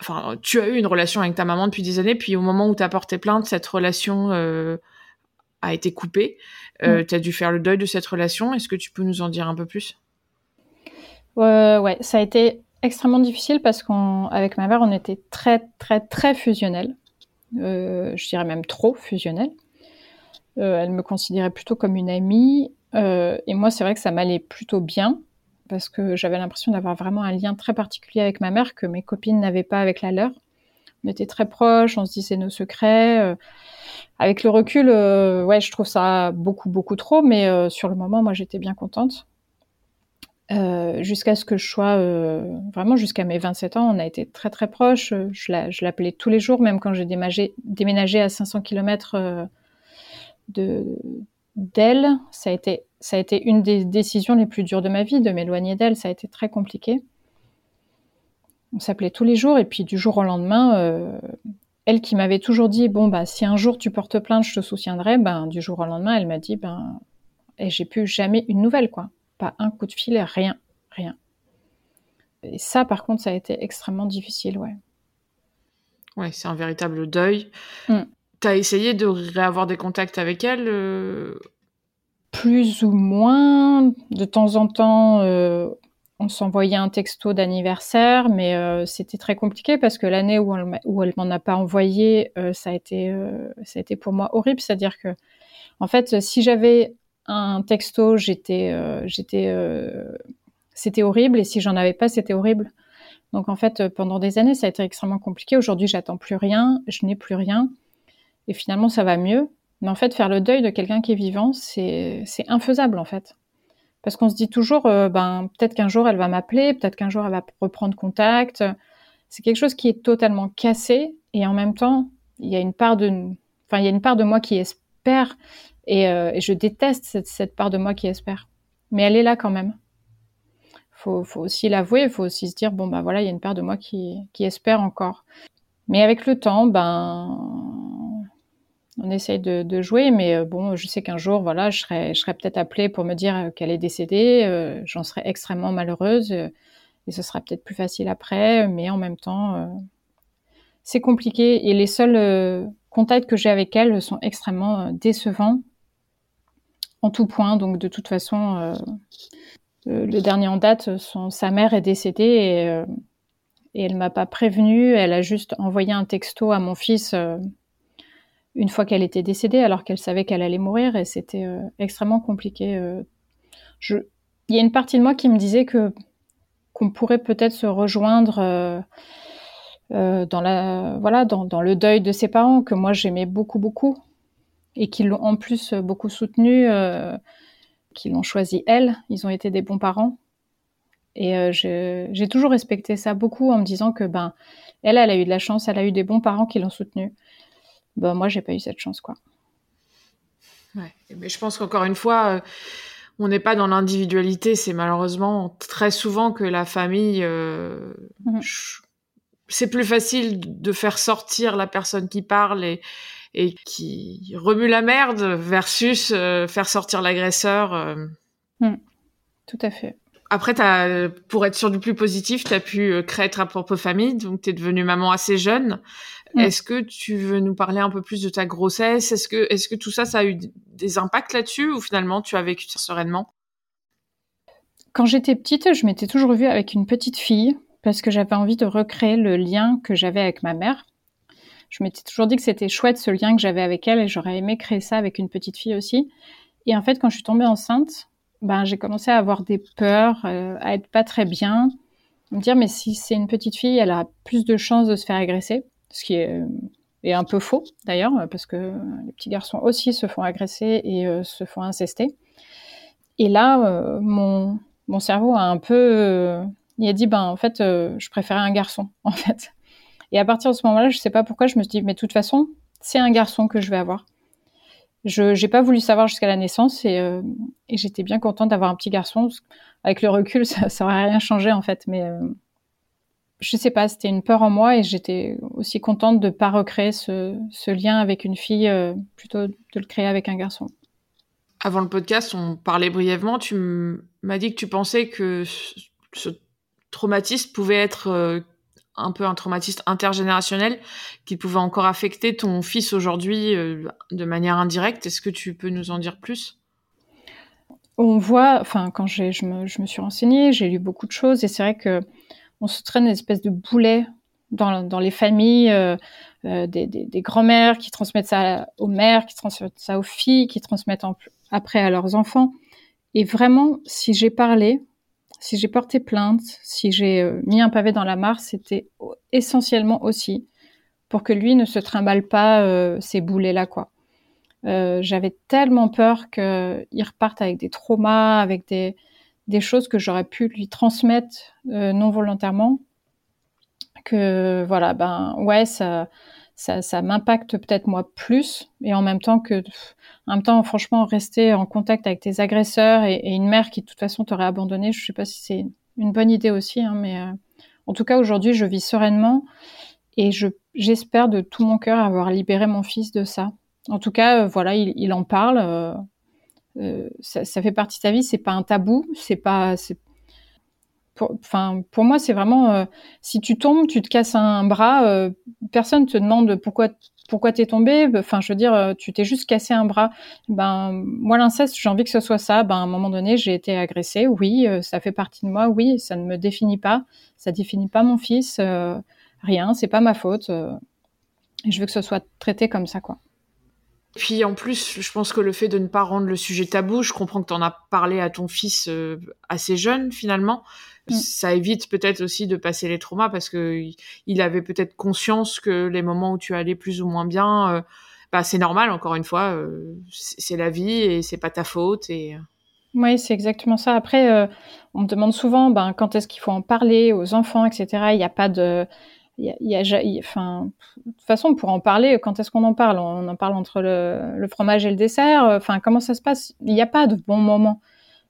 enfin, tu as eu une relation avec ta maman depuis des années, puis au moment où tu as porté plainte, cette relation euh, a été coupée. Euh, mm. Tu as dû faire le deuil de cette relation. Est-ce que tu peux nous en dire un peu plus? Ouais, ça a été extrêmement difficile parce qu'avec ma mère, on était très, très, très fusionnels. je dirais même trop fusionnels. elle me considérait plutôt comme une amie euh, et moi, c'est vrai que ça m'allait plutôt bien parce que j'avais l'impression d'avoir vraiment un lien très particulier avec ma mère que mes copines n'avaient pas avec la leur. On était très proches, on se disait nos secrets. Euh, avec le recul, euh, ouais, je trouve ça beaucoup, beaucoup trop, mais sur le moment, moi, j'étais bien contente. jusqu'à ce que je sois vraiment jusqu'à mes 27 ans, on a été très très proches. Je l'appelais tous les jours, même quand j'ai déménagé, déménagé à 500 km de, d'elle, ça a été ça a été une des décisions les plus dures de ma vie de m'éloigner d'elle. Ça a été très compliqué. On s'appelait tous les jours et puis du jour au lendemain, euh, elle qui m'avait toujours dit bon bah si un jour tu portes plainte, je te soutiendrai. Ben du jour au lendemain, elle m'a dit ben et j'ai plus jamais une nouvelle quoi, pas un coup de fil, rien, rien. Et ça par contre, ça a été extrêmement difficile, ouais. Ouais, c'est un véritable deuil. Mm. T'as essayé de réavoir des contacts avec elle euh Plus ou moins. De temps en temps, euh, on s'envoyait un texto d'anniversaire, mais euh, c'était très compliqué parce que l'année où où elle m'en a pas envoyé, ça, a été, ça a été pour moi horrible. C'est-à-dire que, en fait, si j'avais un texto, j'étais, j'étais, c'était horrible, et si j'en avais pas, c'était horrible. Donc en fait, pendant des années, ça a été extrêmement compliqué. Aujourd'hui, j'attends plus rien, je n'ai plus rien et finalement ça va mieux. Mais en fait, faire le deuil de quelqu'un qui est vivant, c'est infaisable en fait. Parce qu'on se dit toujours, euh, ben, peut-être qu'un jour elle va m'appeler, peut-être qu'un jour elle va reprendre contact. C'est quelque chose qui est totalement cassé et en même temps, il y a une part de, enfin, il y a une part de moi qui espère et, euh, je déteste cette, cette, part de moi qui espère. Mais elle est là quand même. Faut, faut aussi l'avouer, il faut aussi se dire, bon, ben voilà, il y a une part de moi qui, qui espère encore. Mais avec le temps, ben, on essaye de, jouer, mais euh, bon, je sais qu'un jour, voilà, je serais, peut-être appelée pour me dire euh, qu'elle est décédée. Euh, j'en serais extrêmement malheureuse et ce sera peut-être plus facile après, mais en même temps, c'est compliqué. Et les seuls contacts que j'ai avec elle sont extrêmement décevants en tout point. Donc, de toute façon, le dernier en date, sa mère est décédée et, et elle m'a pas prévenue. Elle a juste envoyé un texto à mon fils une fois qu'elle était décédée, alors qu'elle savait qu'elle allait mourir, et c'était euh, extrêmement compliqué. Euh. Il y a une partie de moi qui me disait que qu'on pourrait peut-être se rejoindre euh, dans la voilà dans, dans, le deuil de ses parents que moi j'aimais beaucoup beaucoup et qui l'ont en plus beaucoup soutenu, qui l'ont choisi elle. Ils ont été des bons parents. Et j'ai toujours respecté ça beaucoup en me disant que ben elle, elle a eu de la chance, elle a eu des bons parents qui l'ont soutenue bah, moi, j'ai pas eu cette chance, quoi. Ouais. Mais je pense qu'encore une fois, euh, on n'est pas dans l'individualité. C'est malheureusement très souvent que la famille, euh, mhm. c'est plus facile de faire sortir la personne qui parle et, et qui remue la merde versus euh, faire sortir l'agresseur. Mhm. Tout à fait. Après, as, pour être sur du plus positif, tu as pu créer ta propre famille, donc tu es devenue maman assez jeune. Mm. Est-ce que tu veux nous parler un peu plus de ta grossesse? Est-ce que, est-ce que tout ça, ça a eu des impacts là-dessus ou finalement tu as vécu sereinement? Quand j'étais petite, je m'étais toujours vue avec une petite fille parce que j'avais envie de recréer le lien que j'avais avec ma mère. Je m'étais toujours dit que c'était chouette ce lien que j'avais avec elle et j'aurais aimé créer ça avec une petite fille aussi. Et en fait, quand je suis tombée enceinte, ben, j'ai commencé à avoir des peurs, euh, à être pas très bien, me dire mais si c'est une petite fille, elle a plus de chances de se faire agresser ce qui est, un peu faux d'ailleurs, parce que les petits garçons aussi se font agresser et euh, se font incester. Et là, euh, mon, mon, cerveau a un peu, euh, il a dit, ben en fait, je préférais un garçon, [laughs] en fait. Et à partir de ce moment-là, je sais pas pourquoi, je me suis dit, mais de toute façon, c'est un garçon que je vais avoir. Je n'ai pas voulu savoir jusqu'à la naissance et, et j'étais bien contente d'avoir un petit garçon. Avec le recul, [laughs] ça, ça aurait rien changé en fait, mais je sais pas, c'était une peur en moi et j'étais aussi contente de pas recréer ce, ce lien avec une fille, euh, plutôt de le créer avec un garçon. Avant le podcast, on parlait brièvement. Tu m'as dit que tu pensais que ce traumatisme pouvait être euh, un peu un traumatisme intergénérationnel qui pouvait encore affecter ton fils aujourd'hui euh, de manière indirecte. Est-ce que tu peux nous en dire plus? On voit, enfin, quand je me, je me suis renseignée, j'ai lu beaucoup de choses et c'est vrai que on se traîne une espèce de boulet dans, dans les familles, euh, euh, des, des, des grands-mères qui transmettent ça aux mères, qui transmettent ça aux filles, qui transmettent après à leurs enfants. Et vraiment, si j'ai parlé, si j'ai porté plainte, si j'ai euh, mis un pavé dans la mare, c'était essentiellement aussi pour que lui ne se trimballe pas euh, ces boulets-là, quoi. Euh, j'avais tellement peur qu'il reparte avec des traumas, avec des, des choses que j'aurais pu lui transmettre non volontairement, que voilà, ben ouais, ça, ça, ça m'impacte peut-être moi plus, et en même temps que en même temps, franchement, rester en contact avec tes agresseurs et, une mère qui de toute façon t'aurait abandonné, je sais pas si c'est une bonne idée aussi, hein, mais euh, en tout cas aujourd'hui, je vis sereinement et je j'espère de tout mon cœur avoir libéré mon fils de ça. En tout cas, euh, voilà, il, en parle. Euh, ça, ça, fait partie de sa vie. C'est pas un tabou. C'est pas. Enfin, pour, moi, c'est vraiment si tu tombes, tu te casses un bras, personne te demande pourquoi pourquoi t'es tombé Enfin, je veux dire, euh, tu t'es juste cassé un bras. Ben, moi, l'inceste, j'ai envie que ce soit ça. Ben, à un moment donné, j'ai été agressée. Oui, euh, ça fait partie de moi. Oui, ça ne me définit pas. Ça définit pas mon fils. Euh, rien, c'est pas ma faute. je veux que ce soit traité comme ça, quoi. Puis en plus, je pense que le fait de ne pas rendre le sujet tabou, je comprends que tu en as parlé à ton fils assez jeune finalement. Mm. ça évite peut-être aussi de passer les traumas parce que il avait peut-être conscience que les moments où tu allais plus ou moins bien, euh, bah c'est normal. Encore une fois, euh, c'est la vie et c'est pas ta faute et euh. oui, c'est exactement ça. Après, on me demande souvent, ben, quand est-ce qu'il faut en parler aux enfants, etc. Il n'y a pas de, il y a, y a, enfin, de toute façon, pour en parler, quand est-ce qu'on en parle? On en parle entre le, le fromage et le dessert. Enfin, comment ça se passe? Il n'y a pas de bon moment.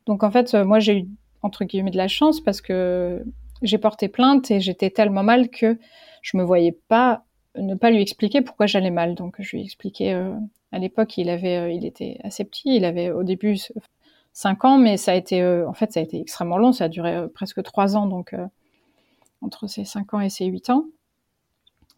Donc, en fait, moi, j'ai eu entre guillemets de la chance parce que j'ai porté plainte et j'étais tellement mal que je me voyais pas ne pas lui expliquer pourquoi j'allais mal. Donc je lui ai expliqué euh, à l'époque, il avait euh, il était assez petit, il avait au début 5 ans mais ça a été euh, en fait ça a été extrêmement long, ça a duré presque 3 ans donc entre ses 5 ans et ses 8 ans.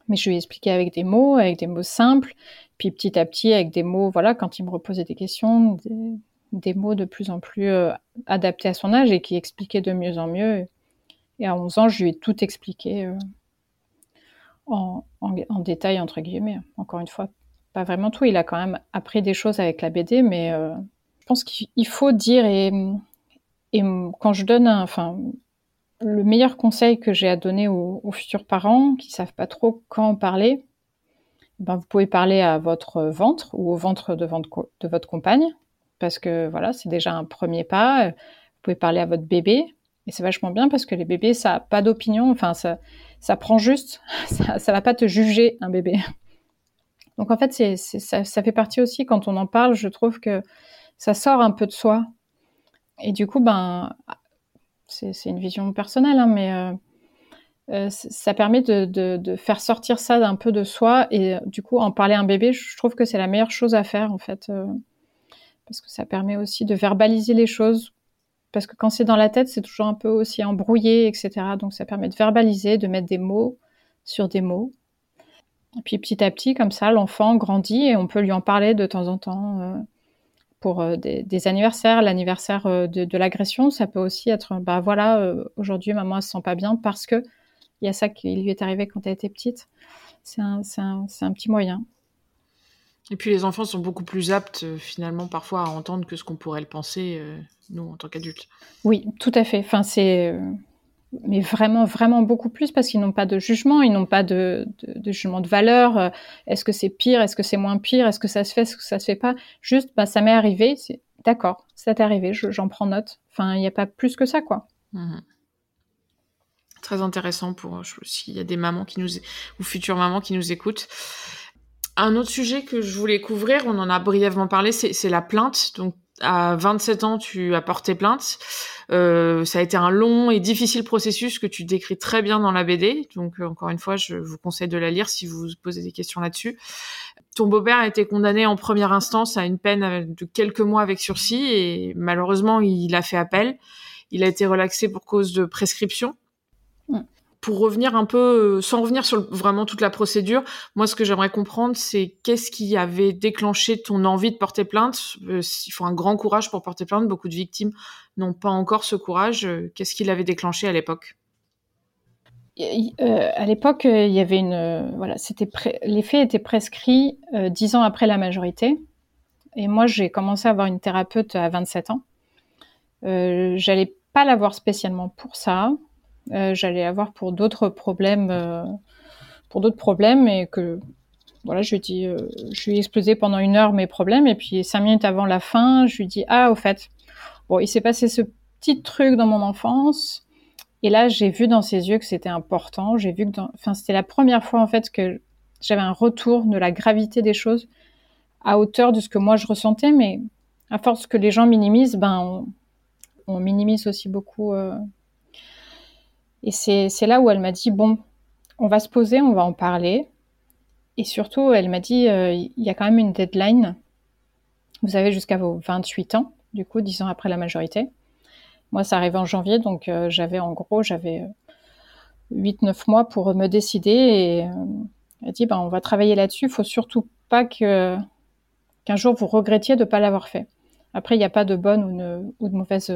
Mais je lui ai expliqué avec des mots, avec des mots simples, puis petit à petit avec des mots voilà, quand il me reposait des questions, des, des mots de plus en plus euh, adaptés à son âge et qui expliquaient de mieux en mieux. Et à 11 ans, je lui ai tout expliqué euh, en, détail, entre guillemets. Encore une fois, pas vraiment tout. Il a quand même appris des choses avec la BD, mais euh, je pense qu'il faut dire et, quand je donne, enfin, le meilleur conseil que j'ai à donner aux, futurs parents qui savent pas trop quand parler, ben vous pouvez parler à votre ventre ou au ventre de de votre compagne parce que voilà, c'est déjà un premier pas. Vous pouvez parler à votre bébé et c'est vachement bien parce que les bébés, ça n'a pas d'opinion. Enfin, ça, ça prend juste. [laughs] Ça, ça va pas te juger un bébé. Donc en fait, c'est, ça, ça, fait partie aussi quand on en parle. Je trouve que ça sort un peu de soi. Et du coup, ben, c'est, une vision personnelle, hein, mais euh, euh, ça permet de, de, faire sortir ça d'un peu de soi et du coup en parler à un bébé je trouve que c'est la meilleure chose à faire en fait euh, parce que ça permet aussi de verbaliser les choses. Parce que quand c'est dans la tête, c'est toujours un peu aussi embrouillé, etc. Donc ça permet de verbaliser, de mettre des mots sur des mots. Et puis petit à petit, comme ça, l'enfant grandit et on peut lui en parler de temps en temps. Euh, pour euh, des, anniversaires, l'anniversaire euh, de, l'agression, ça peut aussi être, bah voilà, aujourd'hui maman elle se sent pas bien parce que il y a ça qui lui est arrivé quand elle était petite. C'est un, un, un petit moyen. Et puis les enfants sont beaucoup plus aptes euh, finalement parfois à entendre que ce qu'on pourrait le penser euh, nous en tant qu'adultes. Oui, tout à fait. Enfin, c'est euh, mais vraiment vraiment beaucoup plus parce qu'ils n'ont pas de jugement, ils n'ont pas de, de, jugement de valeur. Est-ce que c'est pire Est-ce que c'est moins pire Est-ce que ça se fait Est-ce que ça se fait pas Juste, bah ça m'est arrivé. C'est d'accord, ça t'est arrivé. J'en prends note. Enfin, il n'y a pas plus que ça, quoi. Mmh Très intéressant pour s'il y a des mamans qui nous ou futures mamans qui nous écoutent. Un autre sujet que je voulais couvrir, on en a brièvement parlé, c'est la plainte. Donc, À 27 ans, tu as porté plainte. Euh, ça a été un long et difficile processus que tu décris très bien dans la BD. Donc, encore une fois, je vous conseille de la lire si vous vous posez des questions là-dessus. Ton beau-père a été condamné en première instance à une peine de quelques mois avec sursis et malheureusement, il a fait appel. Il a été relaxé pour cause de prescription pour revenir un peu, euh, sans revenir sur vraiment toute la procédure, moi, ce que j'aimerais comprendre, c'est qu'est-ce qui avait déclenché ton envie de porter plainte? Euh, Il faut un grand courage pour porter plainte. Beaucoup de victimes n'ont pas encore ce courage. Euh, qu'est-ce qui l'avait déclenché à l'époque? À l'époque, il y avait une, voilà, c'était les faits étaient dix ans après la majorité. Et moi, j'ai commencé à avoir une thérapeute à 27 ans. J'allais pas la voir spécialement pour ça. Euh, j'allais avoir pour d'autres problèmes, euh, pour d'autres problèmes, et que voilà, je lui dis, euh, je lui ai explosé pendant une heure mes problèmes, et puis cinq minutes avant la fin, je lui dis ah au fait, bon, il s'est passé ce petit truc dans mon enfance. Et là, j'ai vu dans ses yeux que c'était important. J'ai vu que, enfin, c'était la première fois en fait que j'avais un retour de la gravité des choses à hauteur de ce que moi je ressentais, mais à force que les gens minimisent, ben on, minimise aussi beaucoup et c'est là où elle m'a dit, bon, on va se poser, on va en parler. Et surtout, elle m'a dit, euh, il y a quand même une deadline. Vous avez jusqu'à vos 28 ans, du coup, 10 ans après la majorité. Moi, ça arrivait en janvier, donc euh, j'avais en gros, j'avais 8-9 euh, mois pour me décider. Et elle dit, ben, on va travailler là-dessus. Il faut surtout pas qu'un jour vous regrettiez de ne pas l'avoir fait. Après, il n'y a pas de bonne ou, de mauvaise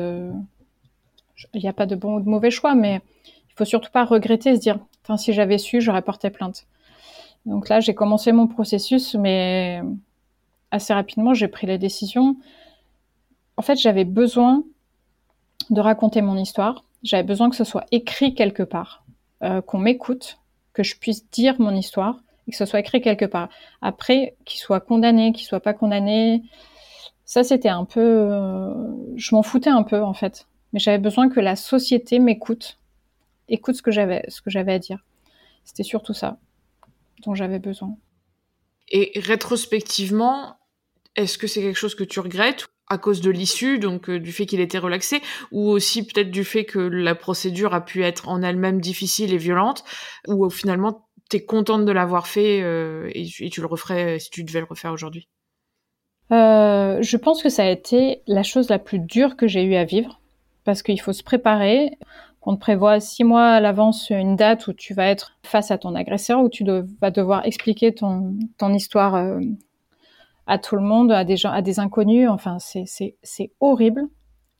il a pas de bon ou de mauvais choix, mais il faut surtout pas regretter, se dire, si j'avais su, j'aurais porté plainte. Donc là, j'ai commencé mon processus, mais assez rapidement, j'ai pris la décision. En fait, j'avais besoin de raconter mon histoire. J'avais besoin que ce soit écrit quelque part, euh, qu'on m'écoute, que je puisse dire mon histoire et que ce soit écrit quelque part. Après, qu'il soit condamné, qu'il soit pas condamné, ça c'était un peu, euh, je m'en foutais un peu en fait mais j'avais besoin que la société m'écoute, écoute ce que j'avais, ce que j'avais à dire. C'était surtout ça dont j'avais besoin. Et rétrospectivement, est-ce que c'est quelque chose que tu regrettes à cause de l'issue, donc euh, du fait qu'il était relaxé, ou aussi peut-être du fait que la procédure a pu être en elle-même difficile et violente, ou finalement tu es contente de l'avoir fait euh, et, tu le referais si tu devais le refaire aujourd'hui? Euh, Je pense que ça a été la chose la plus dure que j'ai eu à vivre parce qu'il faut se préparer. On te prévoit six mois à l'avance une date où tu vas être face à ton agresseur, où tu vas devoir expliquer ton, ton histoire euh, à tout le monde, à des gens, à des inconnus. Enfin, c'est horrible.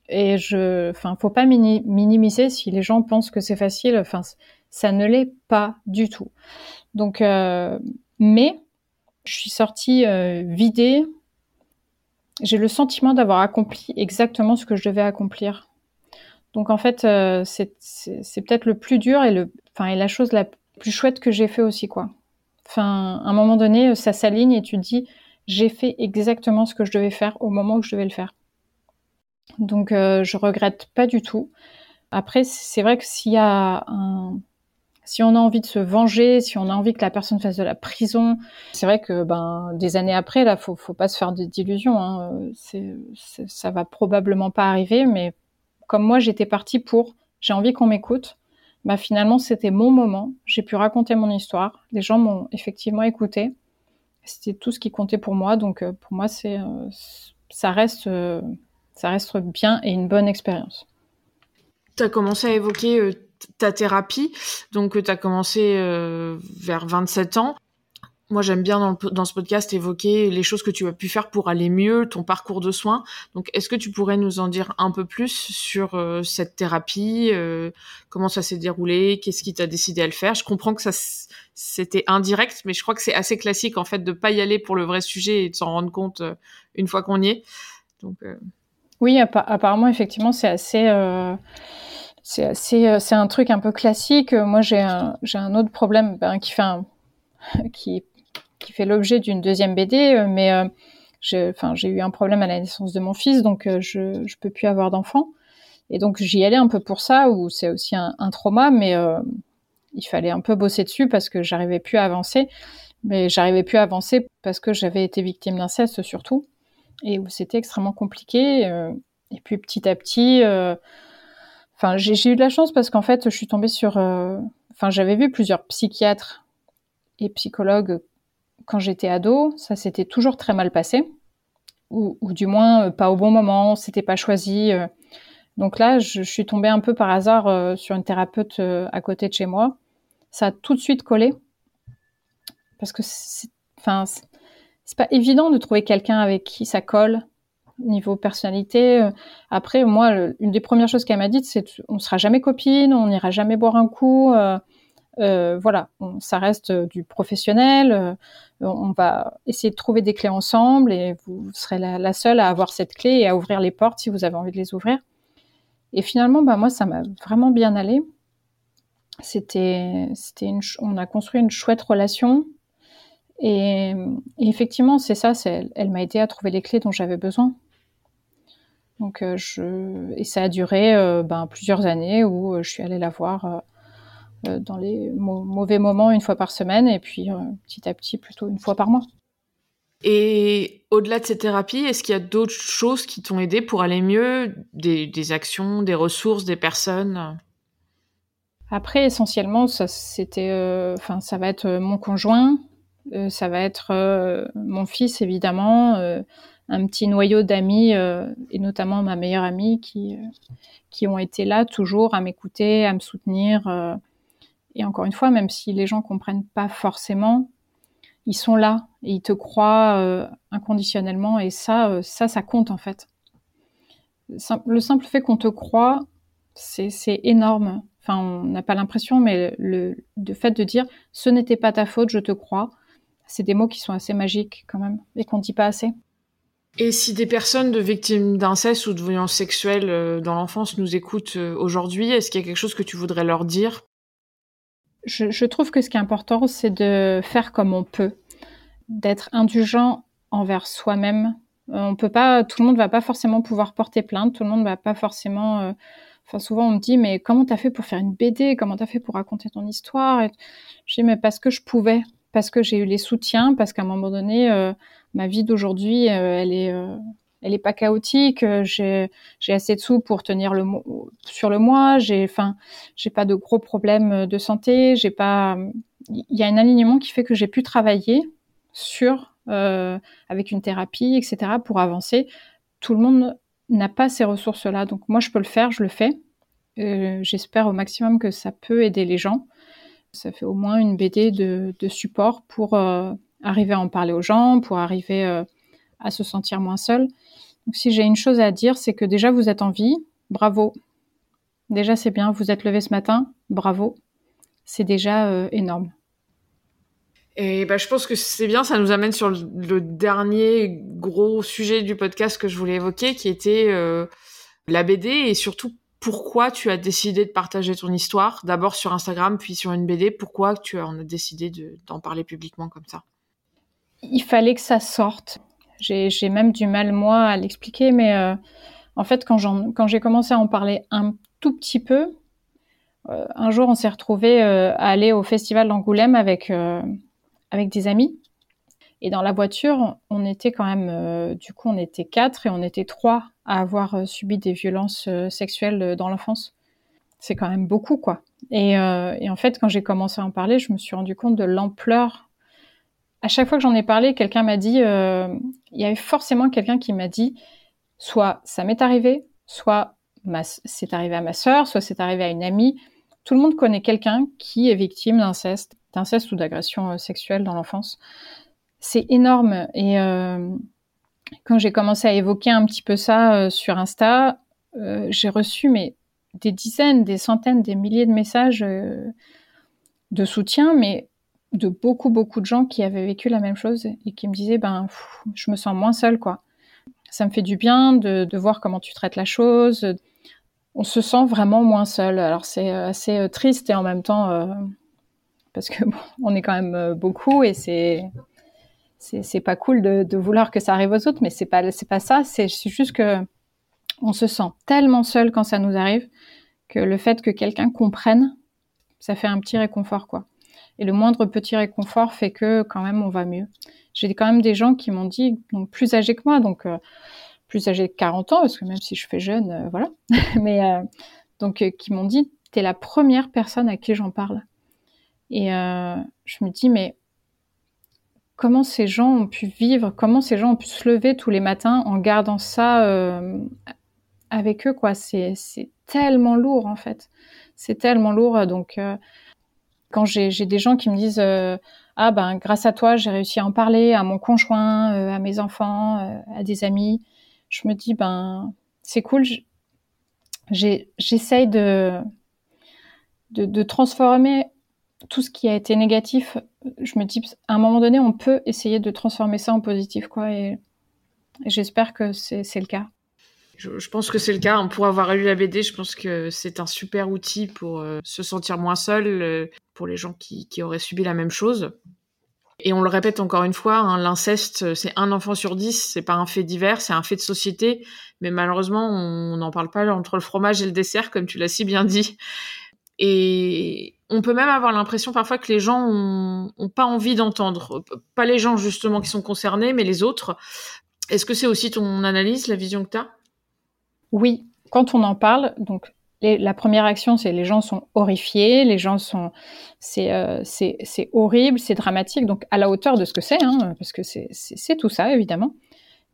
Et je, enfin, faut pas minimiser si les gens pensent que c'est facile. Enfin, ça ne l'est pas du tout. Donc, euh, mais je suis sortie euh, vidée. J'ai le sentiment d'avoir accompli exactement ce que je devais accomplir donc en fait, euh, c'est peut-être le plus dur et, le, enfin, et la chose la plus chouette que j'ai fait aussi, quoi. Enfin, à un moment donné, ça s'aligne et tu te dis, j'ai fait exactement ce que je devais faire au moment où je devais le faire. Donc euh, je regrette pas du tout. Après, c'est vrai que s'il y a un, si on a envie de se venger, si on a envie que la personne fasse de la prison, c'est vrai que ben des années après, là, faut, faut pas se faire d'illusions. Hein. Ça va probablement pas arriver, mais comme moi j'étais partie pour j'ai envie qu'on m'écoute, bah finalement c'était mon moment, j'ai pu raconter mon histoire, les gens m'ont effectivement écouté, c'était tout ce qui comptait pour moi, donc euh, pour moi c'est euh, ça reste euh, ça reste bien et une bonne expérience. Tu as commencé à évoquer ta thérapie, donc tu as commencé vers 27 ans moi j'aime bien dans, ce podcast évoquer les choses que tu as pu faire pour aller mieux, ton parcours de soins. Donc est-ce que tu pourrais nous en dire un peu plus sur euh, cette thérapie, euh, comment ça s'est déroulé, qu'est-ce qui t'a décidé à le faire? Je comprends que ça c'était indirect, mais je crois que c'est assez classique en fait de pas y aller pour le vrai sujet et de s'en rendre compte euh, une fois qu'on y est. Donc oui, apparemment effectivement c'est assez c'est assez c'est un truc un peu classique. Moi j'ai un un autre problème ben, qui fait un [laughs] qui qui fait l'objet d'une deuxième BD, euh, mais euh, j'ai eu un problème à la naissance de mon fils, donc euh, je ne peux plus avoir d'enfant. Et donc j'y allais un peu pour ça, où c'est aussi un, trauma, mais il fallait un peu bosser dessus parce que j'arrivais plus à avancer. Mais j'arrivais plus à avancer parce que j'avais été victime d'inceste surtout. et où c'était extrêmement compliqué. et puis petit à petit, j'ai eu de la chance parce qu'en fait je suis tombée sur, enfin j'avais vu plusieurs psychiatres et psychologues quand j'étais ado, ça s'était toujours très mal passé, ou, du moins pas au bon moment, c'était pas choisi. Donc là, je, suis tombée un peu par hasard sur une thérapeute à côté de chez moi. Ça a tout de suite collé parce que c'est, enfin, c'est pas évident de trouver quelqu'un avec qui ça colle niveau personnalité. Après, moi, une des premières choses qu'elle m'a dites, c'est on sera jamais copine, on n'ira jamais boire un coup. Euh, euh, voilà, ça reste du professionnel. Euh, on va essayer de trouver des clés ensemble et vous serez la, seule à avoir cette clé et à ouvrir les portes si vous avez envie de les ouvrir. Et finalement, bah moi, ça m'a vraiment bien allé. C'était, c'était une, on a construit une chouette relation. Et, effectivement, c'est ça, elle, m'a aidé à trouver les clés dont j'avais besoin. Donc, euh, je, et ça a duré euh, ben, plusieurs années où euh, je suis allée la voir dans les mauvais moments une fois par semaine et puis petit à petit plutôt une fois par mois. Et au-delà de ces thérapies, est-ce qu'il y a d'autres choses qui t'ont aidé pour aller mieux, des, des actions, des ressources, des personnes? Après, essentiellement, ça c'était, enfin, ça va être mon conjoint, euh, ça va être euh, mon fils, évidemment, euh, un petit noyau d'amis, et notamment ma meilleure amie, qui, qui ont été là toujours à m'écouter, à me soutenir. Et encore une fois, même si les gens comprennent pas forcément, ils sont là et ils te croient inconditionnellement. Et ça, ça, ça compte en fait. Le simple fait qu'on te croit, c'est énorme. Enfin, on n'a pas l'impression, mais le, le, fait de dire ce n'était pas ta faute, je te crois, c'est des mots qui sont assez magiques quand même et qu'on ne dit pas assez. Et si des personnes de victimes d'inceste ou de violence sexuelle euh, dans l'enfance nous écoutent euh, aujourd'hui, est-ce qu'il y a quelque chose que tu voudrais leur dire? Je, trouve que ce qui est important, c'est de faire comme on peut, d'être indulgent envers soi-même. Euh, on peut pas, tout le monde va pas forcément pouvoir porter plainte, tout le monde va pas forcément. Enfin, souvent on me dit, mais comment t'as fait pour faire une BD Comment t'as fait pour raconter ton histoire? Je dis, mais parce que je pouvais parce que j'ai eu les soutiens, parce qu'à un moment donné, euh, ma vie d'aujourd'hui, euh, elle est, euh, elle est pas chaotique. J'ai, j'ai assez de sous pour tenir le sur le mois. J'ai, enfin, j'ai pas de gros problèmes de santé. J'ai pas, il y a un alignement qui fait que j'ai pu travailler sur avec une thérapie, etc. pour avancer. Tout le monde n'a pas ces ressources-là, donc moi je peux le faire, je le fais. J'espère au maximum que ça peut aider les gens. Ça fait au moins une BD de, support pour euh, arriver à en parler aux gens, pour arriver euh, à se sentir moins seul. Donc si j'ai une chose à dire, c'est que déjà vous êtes en vie, bravo. Déjà c'est bien, vous êtes levé ce matin, bravo. C'est déjà euh, énorme. Et bah, je pense que c'est bien, ça nous amène sur le, dernier gros sujet du podcast que je voulais évoquer, qui était la BD et surtout pourquoi tu as décidé de partager ton histoire, d'abord sur Instagram, puis sur une BD Pourquoi tu en as décidé d'en parler publiquement comme ça? Il fallait que ça sorte. J'ai même du mal, moi, à l'expliquer, mais euh, en fait, quand j'ai commencé à en parler un tout petit peu, euh, un jour, on s'est retrouvé euh, à aller au festival d'Angoulême avec, avec des amis. Et dans la voiture, on était quand même, du coup, on était quatre et on était trois à avoir subi des violences sexuelles dans l'enfance. C'est quand même beaucoup, quoi. Et, et en fait, quand j'ai commencé à en parler, je me suis rendu compte de l'ampleur. À chaque fois que j'en ai parlé, quelqu'un m'a dit, il y avait forcément quelqu'un qui m'a dit, soit ça m'est arrivé, soit c'est arrivé à ma sœur, soit c'est arrivé à une amie. Tout le monde connaît quelqu'un qui est victime d'inceste, d'inceste ou d'agression sexuelle dans l'enfance. C'est énorme et quand j'ai commencé à évoquer un petit peu ça euh, sur Insta, euh, j'ai reçu des dizaines, des centaines, des milliers de messages euh, de soutien, mais de beaucoup, beaucoup de gens qui avaient vécu la même chose et qui me disaient, ben, je me sens moins seule, quoi. Ça me fait du bien de, de, voir comment tu traites la chose. On se sent vraiment moins seul. Alors c'est assez triste et en même temps, parce que [laughs] on est quand même beaucoup et c'est c'est pas cool de, vouloir que ça arrive aux autres, mais c'est pas c'est pas ça. C'est juste que on se sent tellement seul quand ça nous arrive que le fait que quelqu'un comprenne, ça fait un petit réconfort quoi. Et le moindre petit réconfort fait que quand même on va mieux. J'ai quand même des gens qui m'ont dit, donc plus âgés que moi, donc euh, plus âgés de 40 ans, parce que même si je fais jeune, euh, voilà. [laughs] Mais euh, donc qui m'ont dit, t'es la première personne à qui j'en parle. Et je me dis, mais comment ces gens ont pu vivre, comment ces gens ont pu se lever tous les matins en gardant ça avec eux, quoi? C'est tellement lourd, en fait. C'est tellement lourd. Donc, quand j'ai des gens qui me disent euh, ah ben grâce à toi j'ai réussi à en parler à mon conjoint, euh, à mes enfants, euh, à des amis, je me dis ben c'est cool. J'essaye de, de, transformer tout ce qui a été négatif. Je me dis à un moment donné on peut essayer de transformer ça en positif quoi et j'espère que c'est le cas. Je, pense que c'est le cas. Pour avoir lu la BD, je pense que c'est un super outil pour se sentir moins seul, pour les gens qui, auraient subi la même chose. Et on le répète encore une fois, hein, l'inceste, c'est un enfant sur dix, c'est pas un fait divers, c'est un fait de société. Mais malheureusement, on n'en parle pas entre le fromage et le dessert, comme tu l'as si bien dit. Et on peut même avoir l'impression parfois que les gens ont, pas envie d'entendre. Pas les gens justement qui sont concernés, mais les autres. Est-ce que c'est aussi ton analyse, la vision que tu as oui, quand on en parle, donc la première action, c'est les gens sont horrifiés, les gens sont, c'est euh, horrible, c'est dramatique, donc à la hauteur de ce que c'est, hein, parce que c'est tout ça évidemment.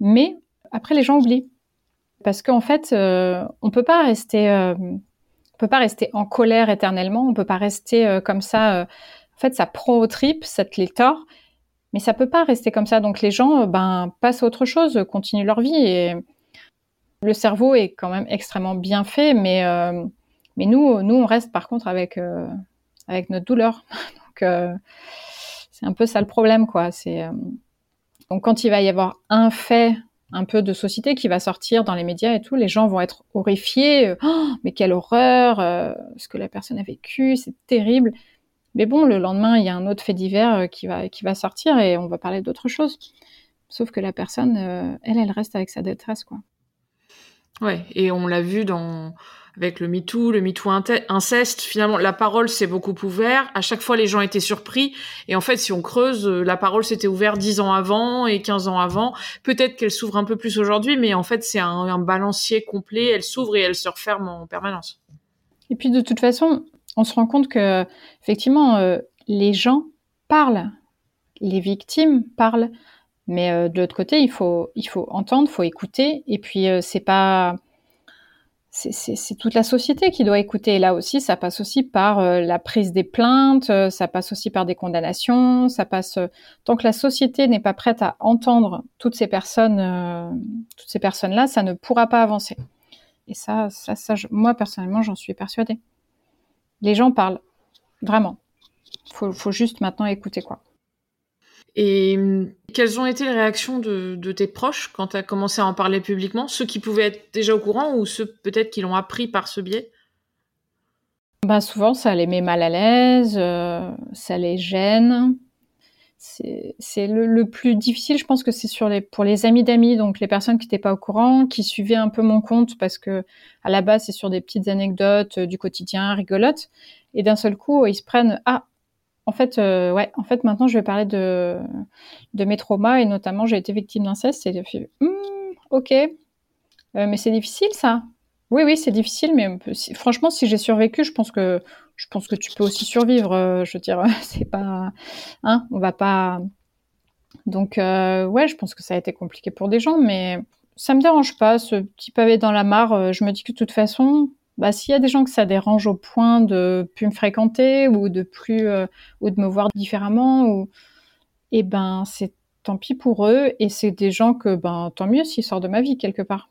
Mais après, les gens oublient parce qu'en fait, euh, on peut euh, peut pas rester en colère éternellement, on peut pas rester comme ça. en fait, ça prend aux tripes, ça te les tord, mais ça peut pas rester comme ça. Donc les gens, ben passent à autre chose, continuent leur vie et le cerveau est quand même extrêmement bien fait, mais, euh, mais nous, nous, on reste par contre avec, euh, avec notre douleur. [laughs] donc, euh, c'est un peu ça le problème, quoi. Donc, quand il va y avoir un fait un peu de société qui va sortir dans les médias et tout, les gens vont être horrifiés. Oh, mais quelle horreur Ce que la personne a vécu, c'est terrible. Mais bon, le lendemain, il y a un autre fait divers qui va, qui va sortir et on va parler d'autre chose. Sauf que la personne, elle, elle reste avec sa détresse, quoi. Ouais, et on l'a vu dans avec le MeToo, le MeToo inceste, finalement, la parole s'est beaucoup ouverte. À chaque fois, les gens étaient surpris. Et en fait, si on creuse, euh, la parole s'était ouverte dix ans avant et 15 ans avant. Peut-être qu'elle s'ouvre un peu plus aujourd'hui, mais en fait, c'est un, balancier complet. Elle s'ouvre et elle se referme en permanence. Et puis, de toute façon, on se rend compte que, effectivement, euh, les gens parlent. Les victimes parlent. Mais euh, de l'autre côté, il faut, il faut entendre, il faut écouter. Et puis, euh, c'est pas. C'est toute la société qui doit écouter. Et là aussi, ça passe aussi par euh, la prise des plaintes, ça passe aussi par des condamnations, ça passe. tant que la société n'est pas prête à entendre toutes ces personnes, toutes ces personnes-là, ça ne pourra pas avancer. Et ça, ça, moi personnellement, j'en suis persuadée. Les gens parlent, vraiment. Faut, faut juste maintenant écouter quoi. Et hum, quelles ont été les réactions de, tes proches quand tu as commencé à en parler publiquement? Ceux qui pouvaient être déjà au courant ou ceux peut-être qui l'ont appris par ce biais? Bah Souvent, ça les met mal à l'aise, euh, ça les gêne. C'est le, plus difficile, je pense que c'est pour les amis d'amis, donc les personnes qui n'étaient pas au courant, qui suivaient un peu mon compte parce que à la base, c'est sur des petites anecdotes euh, du quotidien, rigolotes. Et d'un seul coup, ils se prennent Ah, en fait, euh, en fait, maintenant, je vais parler de, mes traumas et notamment, j'ai été victime d'inceste et fait, hmm, ok, euh, mais c'est difficile ça. Oui, oui, c'est difficile, mais franchement, si j'ai survécu, je pense que je pense que tu peux aussi survivre. Euh, je veux dire, [laughs] c'est pas, hein, on va pas. Donc, ouais, je pense que ça a été compliqué pour des gens, mais ça me dérange pas. Ce petit pavé dans la mare, je me dis que de toute façon, bah, s'il y a des gens que ça dérange au point de plus me fréquenter ou de plus euh, ou de me voir différemment ou eh ben c'est tant pis pour eux et c'est des gens que ben tant mieux s'ils sortent de ma vie quelque part.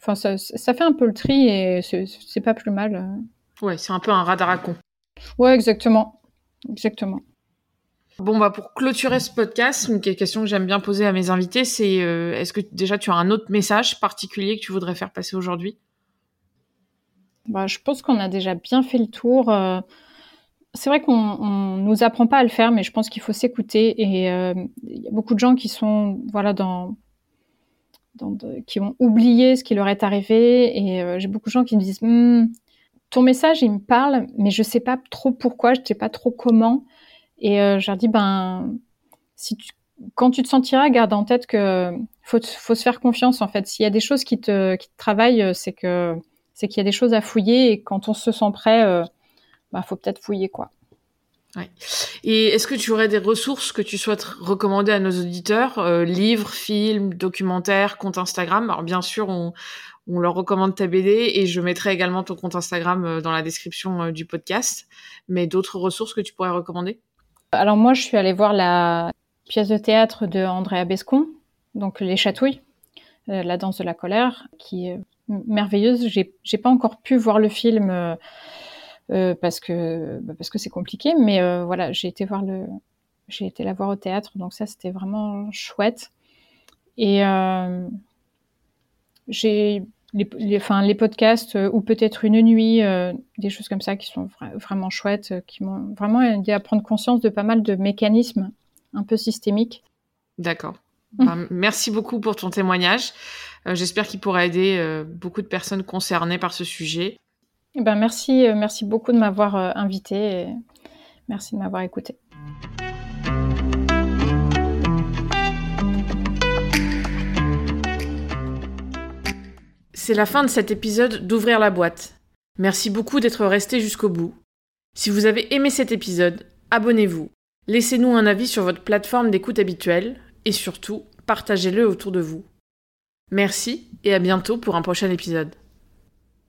Enfin ça, ça fait un peu le tri et c'est pas plus mal. Ouais, c'est un peu un radar à con. Ouais, exactement. Exactement. Bon, bah pour clôturer ce podcast, une question que j'aime bien poser à mes invités, c'est euh, est-ce que déjà tu as un autre message particulier que tu voudrais faire passer aujourd'hui? Bah, je pense qu'on a déjà bien fait le tour. Euh. c'est vrai qu'on ne nous apprend pas à le faire, mais je pense qu'il faut s'écouter. Et euh, il y a beaucoup de gens qui sont voilà dans, qui ont oublié ce qui leur est arrivé. Et euh, j'ai beaucoup de gens qui me disent «Hmm, ton message il me parle, mais je sais pas trop pourquoi, je sais pas trop comment. Et je leur dis, ben, quand tu te sentiras, garde en tête que faut, faut se faire confiance en fait. S'il y a des choses qui te, qui te travaillent, c'est que c'est qu'il y a des choses à fouiller et quand on se sent prêt, euh, bah, faut peut-être fouiller quoi. Ouais. Et est-ce que tu aurais des ressources que tu souhaites recommander à nos auditeurs euh, Livres, films, documentaires, compte Instagram? Alors bien sûr, on, on leur recommande ta BD et je mettrai également ton compte Instagram euh, dans la description du podcast. Mais d'autres ressources que tu pourrais recommander? Alors moi, je suis allée voir la pièce de théâtre de Andrea Bescon, donc Les Chatouilles, la danse de la colère, qui merveilleuse. J'ai, j'ai pas encore pu voir le film euh, euh, parce que bah, parce que c'est compliqué, mais euh, voilà, j'ai été voir le, j'ai été la voir au théâtre, donc ça c'était vraiment chouette. Et j'ai les, les, enfin, les podcasts ou peut-être une nuit, des choses comme ça qui sont vraiment chouettes, qui m'ont vraiment aidé à prendre conscience de pas mal de mécanismes un peu systémiques. D'accord. Bah, merci beaucoup pour ton témoignage. Euh, j'espère qu'il pourra aider euh, beaucoup de personnes concernées par ce sujet. Eh ben merci, euh, merci beaucoup de m'avoir invité et merci de m'avoir écouté. C'est la fin de cet épisode d'Ouvrir la boîte. Merci beaucoup d'être resté jusqu'au bout. Si vous avez aimé cet épisode, abonnez-vous. Laissez-nous un avis sur votre plateforme d'écoute habituelle et surtout, partagez-le autour de vous. Merci et à bientôt pour un prochain épisode.